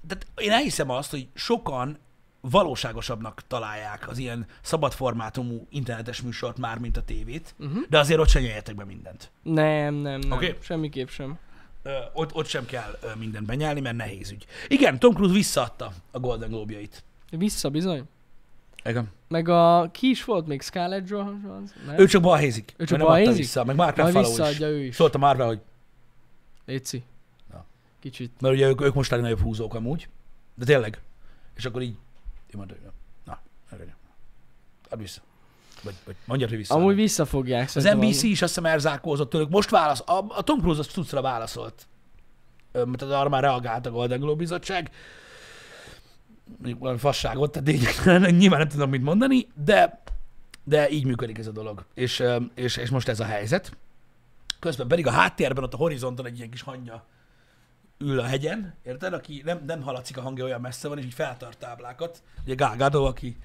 S1: tehát én elhiszem azt, hogy sokan valóságosabbnak találják az ilyen szabad formátumú internetes műsort már, mint a tévét,
S2: Uh-huh.
S1: de azért ott sem nyeljetek be mindent.
S2: Nem, nem, nem. Okay. Semmiképp sem.
S1: Ö, ott, ott sem kell ö, mindent benyelni, mert nehéz ügy. Igen, Tom Cruise visszaadta a Golden Globe-jait.
S2: Vissza bizony.
S1: Igen.
S2: Meg a ki is volt még Scarlett Johansson?
S1: Ő csak balhézik.
S2: Ő csak balhézik?
S1: vissza, meg Mark Ruffalo is.
S2: ő is.
S1: Szólt a Marvel, hogy
S2: Léci.
S1: Na.
S2: Kicsit.
S1: mert ugye ők, ők most a legnagyobb húzók amúgy, de tényleg. És akkor így, így mondta, hogy na, erre Add vissza. Vagy, vagy mondjad, hogy vissza.
S2: Amúgy visszafogják
S1: Az. NBC is azt hiszem elzárkózott tőlük. Most válasz, a, a Tom Cruise az tucra válaszolt. Ö, Mert az arra már reagált a Golden Globe bizottság. Mondjuk valami fasságot, tehát lényegtelen, nyilván nem tudom mit mondani, de, de így működik ez a dolog. És, és, és most ez a helyzet. Közben pedig a háttérben, ott a horizonton egy ilyen kis hangya ül a hegyen, érted? Aki nem, nem hallatszik a hangja, olyan messze van, és így feltart táblákat. Ugye Gal Gadot, aki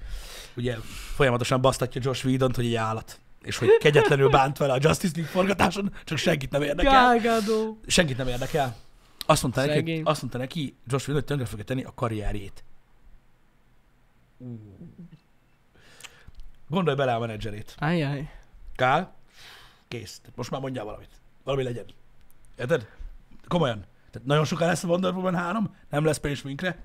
S1: ugye folyamatosan basztatja Josh Whedont, hogy egy állat és hogy kegyetlenül bánt vele a Justice League forgatáson, csak senkit nem érdekel.
S2: Gágádó.
S1: Senkit nem érdekel. Azt mondta, neki,
S2: Szegény.
S1: azt mondta neki, Josh Whedon, hogy tönkre fogja tenni a karrierjét. Gondolj bele a menedzserét.
S2: Ajjaj.
S1: Kál, kész. Tehát most már mondjál valamit. Valami legyen. Érted? Komolyan. Tehát nagyon soká lesz a Wonder Woman 3, nem lesz pénz minkre,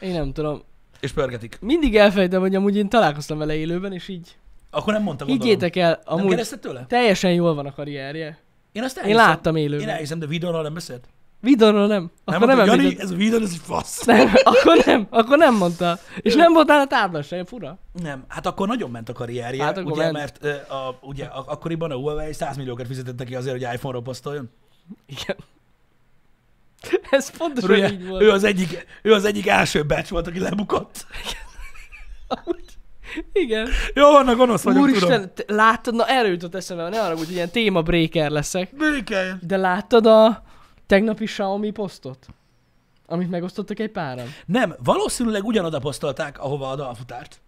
S2: Én nem tudom.
S1: és pörgetik.
S2: Mindig elfejtem, hogy amúgy én találkoztam vele élőben, és így
S1: Akkor nem mondta, gondolom.
S2: higgyétek el, amúgy
S1: tőle?
S2: teljesen jól van a karrierje.
S1: Én azt
S2: Én
S1: elhiszem.
S2: láttam
S1: Én
S2: élőben.
S1: elhiszem, de videóról nem beszélt.
S2: Vidonról nem. Akkor
S1: nem,
S2: nem,
S1: Jani, ez a videó, ez egy fasz.
S2: nem, akkor nem, akkor nem mondta. És nem volt nála tábla sem, fura.
S1: Nem, hát akkor nagyon ment a karrierje,
S2: Hát
S1: ugye,
S2: ment.
S1: mert uh, a, ugye a, akkoriban a Huawei 100 milliókat fizetett neki azért, hogy iPhone-ról posztoljon.
S2: Igen. Ez pontosan
S1: Ugye,
S2: így volt.
S1: ő, az egyik, ő az egyik első batch volt, aki lebukott.
S2: Igen.
S1: Jó, vannak gonosz vagyok, tudom.
S2: Úristen, te láttad, na erről jutott eszembe, ne arra, hogy ilyen téma breaker leszek.
S1: Békeljen.
S2: De láttad a tegnapi Xiaomi posztot? Amit megosztottak egy páran?
S1: Nem, valószínűleg ugyanoda posztolták, ahova a dalfutárt.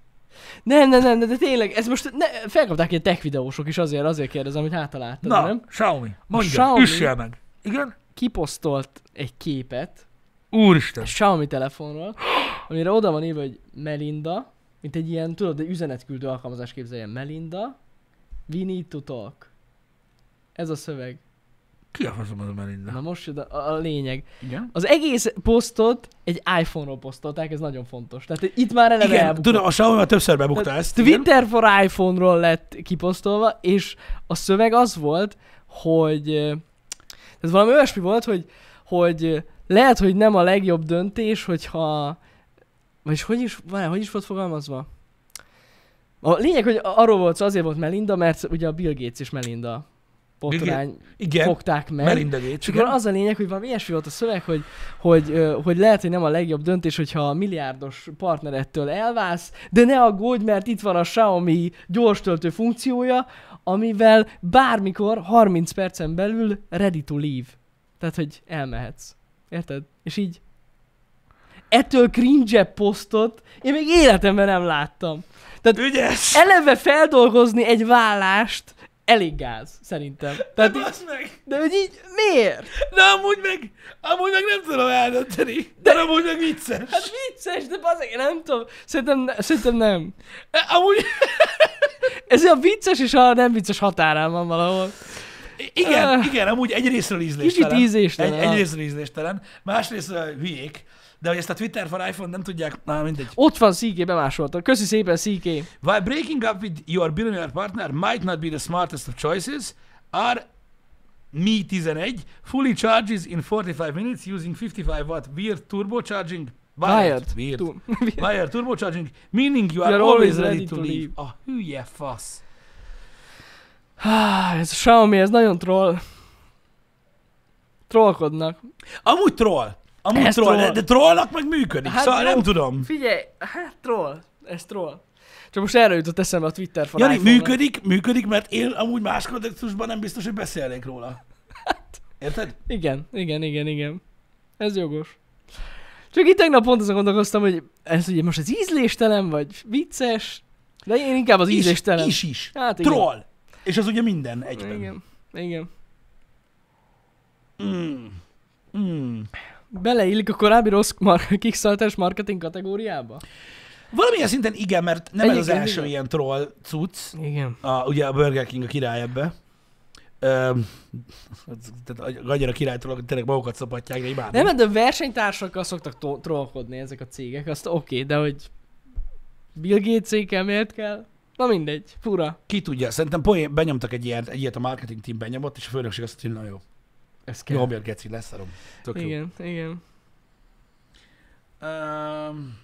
S2: Nem, nem, nem, de, de tényleg, ez most ne, felkapták ilyen tech videósok is azért, azért kérdezem, hogy hát láttad,
S1: Na,
S2: nem?
S1: Xiaomi, mondja,
S2: Xiaomi-
S1: üssél meg. Igen?
S2: Kiposztolt egy képet
S1: Úristen.
S2: a Xiaomi telefonról, amire oda van írva, hogy Melinda, mint egy ilyen, tudod, egy üzenetküldő alkalmazás képzeljen. Melinda, we need to talk. Ez a szöveg.
S1: Ki a faszom az a Melinda?
S2: Na most jön a, a lényeg.
S1: Igen?
S2: Az egész posztot egy iPhone-ról posztolták, ez nagyon fontos. Tehát itt már eleve
S1: Igen,
S2: elbukott.
S1: tudom, a Xiaomi már többször bebukta
S2: Tehát
S1: ezt. igen.
S2: Twitter for iPhone-ról lett kiposztolva, és a szöveg az volt, hogy tehát valami olyasmi volt, hogy, hogy eh, lehet, hogy nem a legjobb döntés, hogyha vagyis hogy is, várjál, hogy is volt fogalmazva? A lényeg, hogy arról volt szó, azért volt Melinda, mert ugye a Bill Gates és Melinda botrány
S1: Igen,
S2: fogták meg.
S1: Melinda Gates,
S2: És akkor az a lényeg, hogy valami ilyesmi volt a szöveg, hogy, hogy, hogy lehet, hogy nem a legjobb döntés, hogyha a milliárdos partnerettől elválsz, de ne aggódj, mert itt van a Xiaomi gyorstöltő funkciója, amivel bármikor 30 percen belül ready to leave. Tehát, hogy elmehetsz. Érted? És így ettől cringe posztot én még életemben nem láttam.
S1: Ügyes!
S2: Eleve feldolgozni egy vállást elég gáz, szerintem. Tehát így,
S1: Basz meg!
S2: de hogy így, miért?
S1: De amúgy meg, amúgy meg nem tudom eldönteni. De, de amúgy meg vicces.
S2: Hát vicces, de bazeg, nem tudom. Szerintem, szerintem nem.
S1: Amúgy,
S2: Ez a vicces és a nem vicces határán van valahol.
S1: igen,
S2: Ah.
S1: igen, amúgy egy részről ízléstelen.
S2: Kicsit ízléstelen,
S1: Egy,
S2: ah.
S1: részről ízléstelen, másrészt uh, hülyék. De hogy ezt a Twitter for iPhone nem tudják, na mindegy.
S2: Ott van CK, bemásolta. Köszi szépen CK.
S1: While breaking up with your billionaire partner might not be the smartest of choices, are Mi 11 fully charges in 45 minutes using 55 watt weird turbocharging.
S2: Wired.
S1: Weird.
S2: Tú-
S1: Wired turbocharging, meaning you are
S2: You're
S1: always ready to leave. A hülye fasz.
S2: Ah, ez a Xiaomi, ez nagyon troll. Trollkodnak.
S1: Amúgy troll. Amúgy
S2: Ez
S1: troll,
S2: troll.
S1: De, de trollnak meg működik.
S2: Hát
S1: szóval
S2: jó.
S1: nem tudom.
S2: Figyelj, hát troll. Ez troll. Csak most erre jutott eszembe a Twitter for
S1: Jani, működik, működik, mert én amúgy más kontextusban nem biztos, hogy beszélnék róla. Érted?
S2: Igen, igen, igen, igen. Ez jogos. Csak itt tegnap pont azon gondolkoztam, hogy ez ugye most az ízléstelen, vagy vicces, de én inkább az ízléstelen.
S1: Is, is, is.
S2: Hát igen.
S1: Troll. És az ugye minden egyben.
S2: Igen, igen.
S1: Mm. Mm.
S2: Beleillik a korábbi rossz mar- Kickstarter marketing kategóriába?
S1: Valamilyen szinten igen, mert nem ez az első
S2: igen.
S1: ilyen troll cucc.
S2: Igen.
S1: A, ugye a Burger King a király ebbe. Öm, tehát annyira királytól, hogy tényleg magukat szopatják, de imádom.
S2: Nem, de versenytársakkal szoktak to- trollkodni ezek a cégek, azt oké, okay, de hogy Bill Gates-ékkel miért kell? Na mindegy, fura.
S1: Ki tudja, szerintem poén, benyomtak egy, ilyen, egy ilyet a marketing team benyomott, és a főnökség azt mondta, hogy na jó.
S2: Ez kell.
S1: Jó, miért geci, leszarom. Tök jó.
S2: Igen, igen.
S1: Um,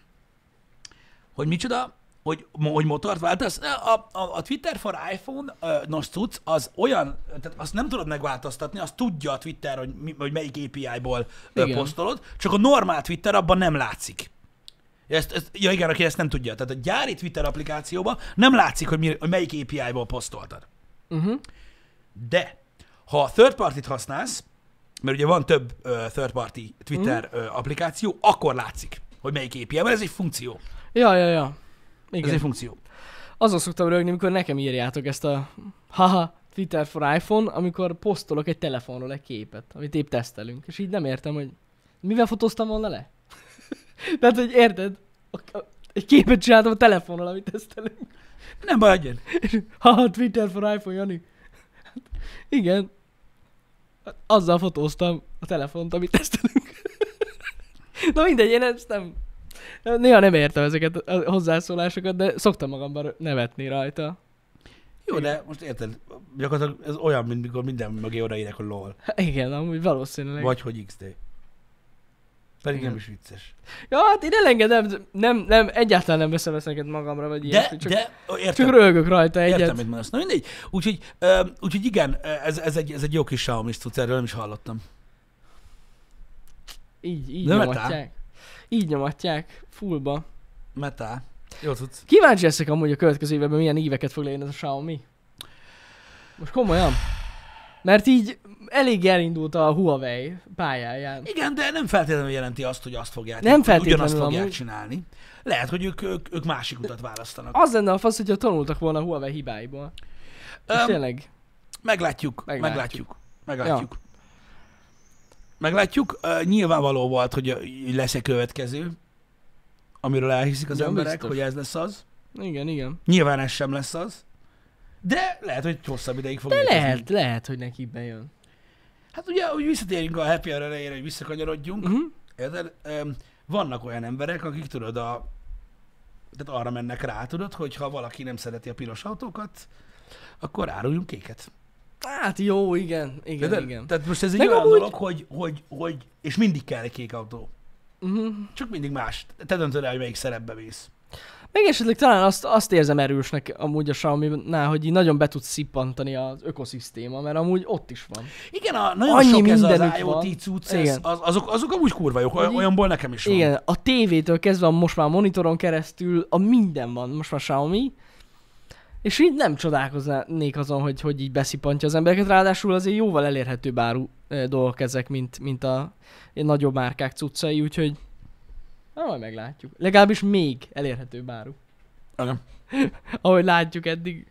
S1: hogy micsoda? Hogy, hogy motort váltasz? A, a, a Twitter for iPhone uh, nos cucc, az olyan, tehát azt nem tudod megváltoztatni, azt tudja a Twitter, hogy, mi, hogy melyik API-ból
S2: Igen.
S1: posztolod, csak a normál Twitter abban nem látszik. Ezt, ezt, ja igen, aki ezt nem tudja. Tehát a gyári Twitter applikációban nem látszik, hogy, mi, hogy melyik API-ból posztoltad.
S2: Uh-huh.
S1: De ha third party-t használsz, mert ugye van több uh, third party Twitter uh, applikáció, akkor látszik, hogy melyik API, mert ez egy funkció.
S2: Ja, ja, ja.
S1: Ez
S2: Igen.
S1: egy funkció.
S2: Azon szoktam rögni, amikor nekem írjátok ezt a haha Twitter for iPhone, amikor posztolok egy telefonról egy képet, amit épp tesztelünk. És így nem értem, hogy mivel fotóztam volna le? Tehát, hogy érted? Egy képet csináltam a telefonról, amit tesztelünk.
S1: Nem baj, adjad.
S2: Haha, Twitter for iPhone, Jani. Igen. Azzal fotóztam a telefont, amit tesztelünk. Na mindegy, én ezt nem... Néha nem értem ezeket a hozzászólásokat, de szoktam magamban nevetni rajta.
S1: Jó, de most érted, gyakorlatilag ez olyan, mint mikor minden mögé odaírek, hogy lol.
S2: Hát Igen, amúgy valószínűleg.
S1: Vagy hogy XD. Pedig nem is vicces.
S2: Ja, hát én elengedem, nem, nem, egyáltalán nem veszem ezeket magamra, vagy
S1: De,
S2: ilyesmi, csak,
S1: de, értem,
S2: csak rögök rajta egyet.
S1: értem, mit mondasz. Na mindegy. Úgyhogy, ö, úgyhogy igen, ez, ez, egy, ez egy jó kis Xiaomi cucc, erről nem is hallottam.
S2: Így, így
S1: Nem
S2: nyomatják. Így nyomatják, fullba.
S1: Meta. Jó cucc.
S2: Kíváncsi leszek amúgy a következő évben milyen éveket fog leírni ez a Xiaomi. Most komolyan. Mert így elég elindult a Huawei pályáján.
S1: Igen, de nem feltétlenül jelenti azt, hogy azt fogják,
S2: Nem feltétlenül
S1: ugyanazt fogják
S2: amúgy.
S1: csinálni. Lehet, hogy ők, ők, ők másik utat választanak.
S2: Az lenne a fasz, hogyha tanultak volna a Huawei hibáiból.
S1: Öm,
S2: tényleg.
S1: Meglátjuk,
S2: Meglátjuk.
S1: meglátjuk, meglátjuk. Meglátjuk. Uh, nyilvánvaló volt, hogy ö, lesz egy következő, amiről elhiszik az
S2: Ja,
S1: emberek,
S2: biztos.
S1: hogy ez lesz az.
S2: Igen, igen.
S1: Nyilván ez sem lesz az. De lehet, hogy hosszabb ideig fog
S2: De
S1: létezni.
S2: lehet, lehet, hogy neki bejön.
S1: Hát ugye, hogy visszatérünk a happy hour elejére, hogy visszakanyarodjunk.
S2: Uh-huh.
S1: Érted? Vannak olyan emberek, akik tudod, a, tehát arra mennek rá, tudod, hogy ha valaki nem szereti a piros autókat, akkor áruljunk kéket.
S2: Hát jó, igen, igen,
S1: Érted?
S2: igen.
S1: Tehát most ez egy
S2: Meg
S1: olyan
S2: amúgy-
S1: dolog, hogy, hogy, hogy, és mindig kell egy kék autó.
S2: Uh-huh.
S1: Csak mindig más. Te döntöd el, hogy melyik szerepbe vész.
S2: Meg esetleg talán azt, azt érzem erősnek amúgy a Xiaomi-nál, hogy így nagyon be tud szippantani az ökoszisztéma, mert amúgy ott is van.
S1: Igen, a, nagyon
S2: Annyi
S1: sok ez az IoT
S2: van.
S1: cucc, ez, az, azok, azok amúgy kurva jók,
S2: Hogy-
S1: olyanból nekem is van.
S2: Igen, a tévétől kezdve a most már monitoron keresztül, a minden van most már Xiaomi, és így nem csodálkoznék azon, hogy, hogy így beszippantja az embereket, ráadásul azért jóval elérhető áru eh, dolgok ezek, mint, mint a nagyobb márkák cuccai, úgyhogy na, majd meglátjuk. Legalábbis még elérhető áru.
S1: Igen.
S2: Ahogy látjuk eddig,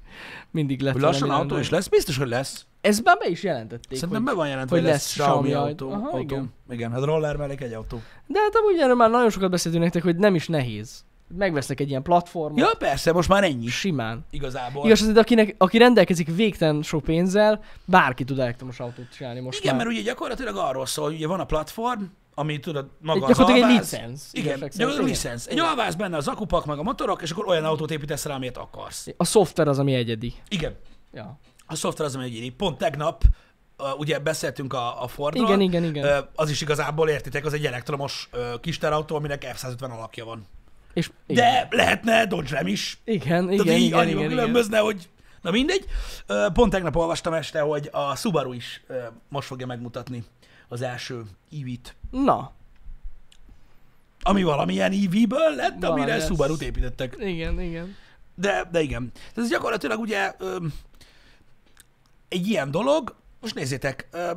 S2: mindig lett
S1: Hogy lassan autó
S2: random.
S1: is lesz? Biztos, hogy lesz.
S2: Ezt már be is jelentették,
S1: Szerintem
S2: hogy...
S1: be van jelentve,
S2: hogy
S1: lesz
S2: lesz
S1: Xiaomi autó.
S2: Aha,
S1: autó.
S2: igen.
S1: igen. hát roller mellék egy autó.
S2: De hát amúgy erről már nagyon sokat beszéltünk nektek, hogy nem is nehéz. Megvesznek egy ilyen platformot,
S1: Ja, persze, most már ennyi.
S2: simán.
S1: Igazából.
S2: Igaz, az, akinek, aki rendelkezik végtelen sok pénzzel, bárki tud elektromos autót csinálni most
S1: Igen,
S2: már.
S1: mert ugye gyakorlatilag arról szól, hogy ugye van a platform, ami tudod,
S2: Egy,
S1: maga az
S2: gyakorlatilag egy
S1: alváz.
S2: licensz.
S1: Igen, gyakorlatilag
S2: Igen.
S1: licensz. Egy alváz benne az akupak, meg a motorok, és akkor olyan autót építesz rá, amilyet akarsz.
S2: A szoftver az, ami egyedi.
S1: Igen,
S2: Ja.
S1: a szoftver az, ami egyéni. Pont tegnap, uh, ugye beszéltünk a, a Fordról.
S2: Igen, igen, igen.
S1: Uh, az is igazából, értitek, az egy elektromos uh, kis terautó, aminek F-150 alakja van.
S2: És, igen.
S1: De lehetne Dodge Ram is.
S2: Igen,
S1: Igen,
S2: igen,
S1: Tehát így
S2: igen, igen, igen.
S1: különbözne, hogy... Na mindegy. Pont tegnap olvastam este, hogy a Subaru is most fogja megmutatni az első EV-t.
S2: Na,
S1: Ami valamilyen EV-ből lett,
S2: Valami
S1: amire. Subaru-t építettek.
S2: igen, igen.
S1: De, de igen. Tehát ez gyakorlatilag ugye ö, egy ilyen dolog, most nézzétek, ö,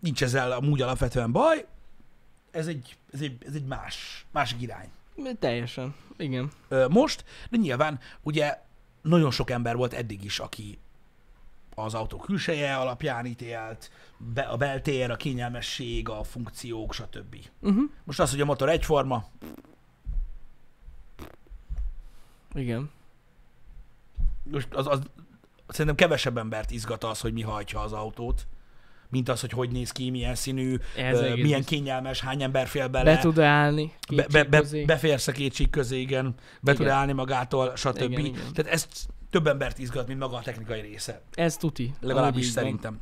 S1: nincs ezzel amúgy alapvetően baj, ez egy, ez egy, ez egy más, másik irány.
S2: Teljesen. Igen.
S1: ö, most, de nyilván ugye nagyon sok ember volt eddig is, aki az autó külseje alapján ítélt, be, a beltér, a kényelmesség, a funkciók, stb.
S2: Uh-huh.
S1: Most az, hogy a motor egyforma,
S2: Igen.
S1: most az, az, szerintem kevesebb embert izgat az, hogy mi hajtja az autót, mint az, hogy hogy néz ki, milyen színű,
S2: Ez
S1: ö, milyen kényelmes, hány ember fél bele.
S2: Be tud állni.
S1: be, be, be, beférsz a két csík közé, igen, be tud
S2: Igen.
S1: állni magától, stb.
S2: Igen, igen.
S1: Tehát ez több embert izgat, mint maga a technikai része.
S2: Ez tuti.
S1: Legalábbis
S2: van.
S1: szerintem.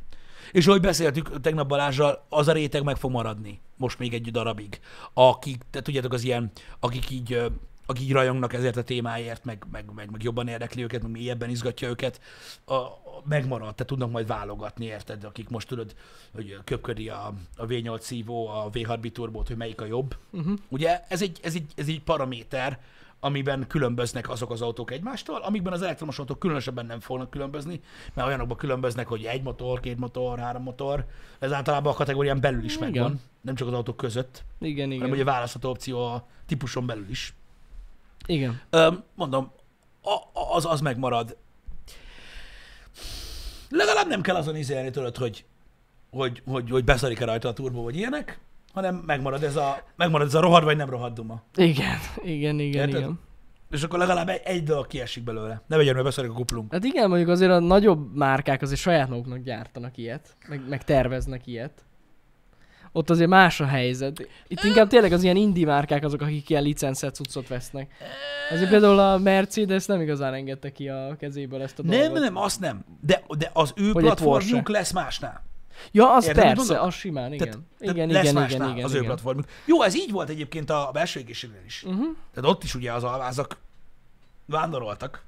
S1: És ahogy beszéltük tegnap Balázsral, az a réteg meg fog maradni most még egy darabig. Akik, te tudjátok, az ilyen, akik így, akik rajongnak ezért a témáért, meg, meg, meg, meg jobban érdekli őket, meg mélyebben izgatja őket, a, a, megmarad, te tudnak majd válogatni, érted? Akik most tudod, hogy köpködi a, a V8 szívó, a V6 biturbót, hogy melyik a jobb.
S2: Uh-huh.
S1: Ugye ez egy, ez, egy, ez egy paraméter, amiben különböznek azok az autók egymástól, amikben az elektromos autók különösebben nem fognak különbözni, mert olyanokban különböznek, hogy egy motor, két motor, három motor, ez általában a kategórián belül is
S2: Igen.
S1: megvan, nem csak az autók között,
S2: Igen, igen.
S1: hanem ugye választható opció a típuson belül is.
S2: Igen.
S1: Mondom, az, az megmarad. Legalább nem kell azon izélni tudod, hogy, hogy, hogy, hogy beszarik-e rajta a turbo, vagy ilyenek, hanem megmarad ez a, megmarad ez a rohad, vagy nem rohad duma.
S2: Igen, igen, igen,
S1: Érted?
S2: igen.
S1: És akkor legalább egy, egy dolog kiesik belőle. Ne vegyen, mert beszarik a kuplunk.
S2: Hát igen, mondjuk azért a nagyobb márkák azért saját maguknak gyártanak ilyet, meg, meg terveznek ilyet. Ott azért más a helyzet. Itt inkább tényleg az ilyen indie márkák azok, akik ilyen licenszet cuccot vesznek. Azért például a Mercedes nem igazán engedte ki a kezéből ezt a
S1: Nem,
S2: dolgot.
S1: nem, azt nem. De, de az ő
S2: egy
S1: platformjuk lesz másnál.
S2: Ja, az
S1: Érted, mit
S2: persze, az simán, igen.
S1: Tehát,
S2: igen,
S1: tehát
S2: igen,
S1: lesz
S2: igen,
S1: másnál
S2: igen, igen,
S1: az ő platformjuk. Jó, ez így volt egyébként a belső égészségnél is.
S2: Uh-huh.
S1: Tehát ott is ugye az alvázak vándoroltak,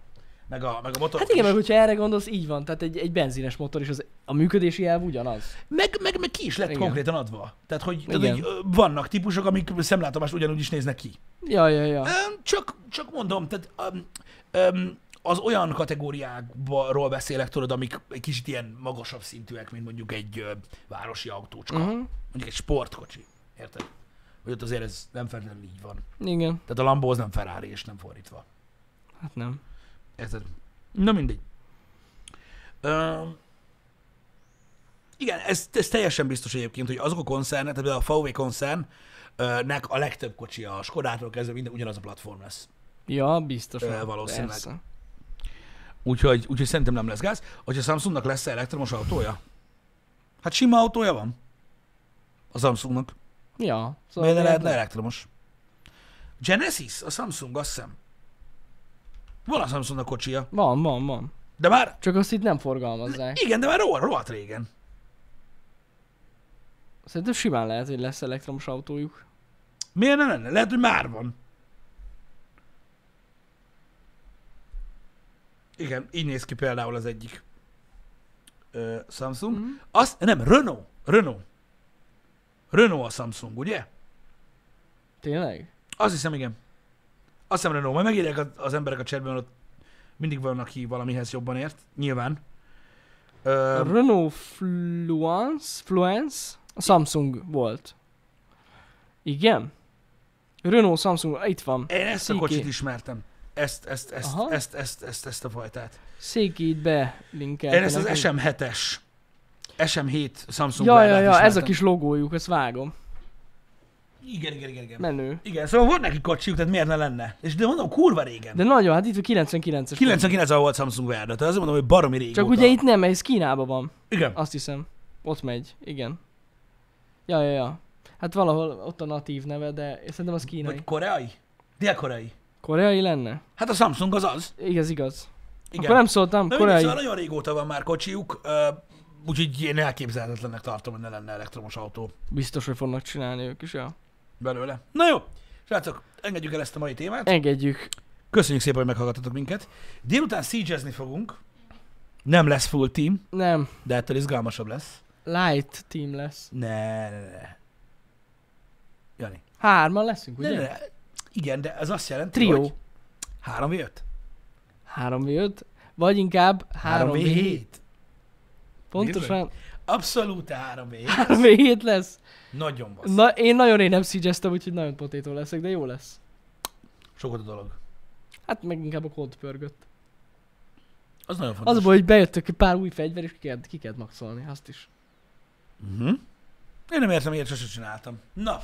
S1: meg a, meg a motorok
S2: Hát igen, meg hogyha erre gondolsz, így van. Tehát egy, egy benzines motor is, az, a működési elv ugyanaz.
S1: Meg, meg, meg ki is lett
S2: Igen.
S1: konkrétan adva. Tehát, hogy, tehát, hogy vannak típusok, amik szemlátomást ugyanúgy is néznek ki.
S2: Ja, ja, ja.
S1: Csak, csak mondom, tehát öm, öm, az olyan kategóriákról beszélek, tudod, amik egy kicsit ilyen magasabb szintűek, mint mondjuk egy ö, városi autócska.
S2: Uh-huh.
S1: Mondjuk egy sportkocsi. Érted? Hogy ott azért ez nem feltétlenül így van.
S2: Igen.
S1: Tehát a Lambo az nem Ferrari, és nem fordítva.
S2: Hát nem.
S1: Érted? Na mindegy. Öm, igen, ez, ez teljesen biztos egyébként, hogy azok a koncernek, tehát a VW koncernnek a legtöbb kocsi a Skodától kezdve minden ugyanaz a platform lesz.
S2: Ja, biztos.
S1: Ö, valószínűleg.
S2: Persze.
S1: Úgyhogy, úgyhogy szerintem nem lesz gáz. Hogyha Samsungnak lesz elektromos autója? Hát sima autója van. A Samsungnak.
S2: Ja.
S1: Szóval Miért ne
S2: lehet-
S1: lehetne elektromos? Genesis, a Samsung, azt hiszem. Van a Samsungnak kocsia.
S2: Van, van, van.
S1: De már,
S2: Csak azt itt nem forgalmazzák.
S1: igen, de már rohadt, rohadt régen.
S2: Szerintem simán lehet, hogy lesz elektromos autójuk.
S1: Miért ne lenne? Lehet, hogy már van. Igen, így néz ki például az egyik ö, Samsung.
S2: Mhm.
S1: Azt, nem, Renault. Renault. Renault a Samsung, ugye?
S2: Tényleg?
S1: Azt hiszem, igen. Azt hiszem Renault. Majd megírják az- emberek a chatben, ott mindig van, aki valamihez jobban ért. Nyilván.
S2: A
S1: Ö,
S2: Renault Fluence, Fluence, a Samsung volt. Igen? Renault Samsung, itt van.
S1: én ezt a
S2: Sziki.
S1: kocsit ismertem. ezt, ezt, ezt,
S2: Aha.
S1: ezt, ezt, ezt, ezt a fajtát.
S2: Székít be linkel.
S1: Én ezt az SM7-es, SM7 Samsung
S2: Ja, ja, ja, ez a
S1: ismertem.
S2: kis logójuk, ezt vágom.
S1: Igen, igen, igen, igen.
S2: Menő.
S1: Igen, szóval volt neki kocsiuk, tehát miért ne lenne? És de mondom, kurva régen.
S2: De nagyon, hát itt a 99-es.
S1: 99 al volt Samsung Verda, tehát azért mondom, hogy baromi régóta.
S2: Csak ugye itt nem, ez Kínában van.
S1: Igen.
S2: Azt hiszem. Ott megy, igen. Ja, ja, ja. Hát valahol ott a natív neve, de szerintem az kínai.
S1: Vagy koreai? Dél-koreai.
S2: Koreai lenne?
S1: Hát a Samsung az az.
S2: Igaz, igaz.
S1: Igen.
S2: Akkor nem szóltam,
S1: mindegy,
S2: koreai.
S1: szóval nagyon régóta van már kocsiuk, ö, úgyhogy én elképzelhetetlennek tartom, hogy ne lenne elektromos autó
S2: Biztos, hogy fognak csinálni ők is, ja.
S1: Belőle. Na jó, srácok, engedjük el ezt a mai témát.
S2: Engedjük.
S1: Köszönjük szépen, hogy meghallgattatok minket. Délután siege fogunk. Nem lesz full team,
S2: Nem,
S1: de ettől izgalmasabb lesz.
S2: light team lesz.
S1: Ne, ne, ne. Jani.
S2: Hárman leszünk,
S1: Ne,
S2: ugye?
S1: ne, ne. Igen, de ez azt jelenti,
S2: Trió.
S1: hogy 3 v 5
S2: 3 v 5 vagy inkább 3 v 7
S1: 7
S2: Pontosan
S1: Abszolút 3 v 7
S2: 3 v 7 lesz.
S1: Nagyon bassz.
S2: Na, én nagyon én nem szígyeztem, úgyhogy nagyon potétó leszek, de jó lesz.
S1: Sokat a dolog.
S2: Hát meg inkább a kód pörgött.
S1: Az nagyon fontos.
S2: Az baj, hogy bejöttök egy pár új fegyver, és ki kellett, ki kellett maxolni, azt is.
S1: Uh-huh. Én nem értem, miért sose csináltam. Na,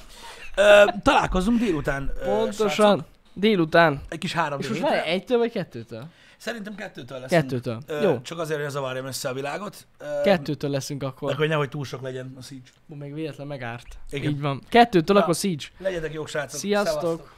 S1: ö, találkozunk délután. Ö,
S2: Pontosan.
S1: srácok.
S2: Délután.
S1: Egy kis három
S2: És most várj, egytől vagy kettőtől?
S1: Szerintem kettőtől lesz.
S2: Kettőtől.
S1: Ö,
S2: Jó.
S1: Csak azért, hogy zavarjam össze a világot. Ö,
S2: Kettőtől leszünk
S1: Meg
S2: akkor.
S1: hogy nehogy túl sok legyen a Siege.
S2: Még véletlen megárt.
S1: Igen.
S2: Így van. Kettőtől
S1: Na.
S2: akkor Siege.
S1: Legyetek jók, srácok.
S2: Sziasztok!
S1: Szevasztok.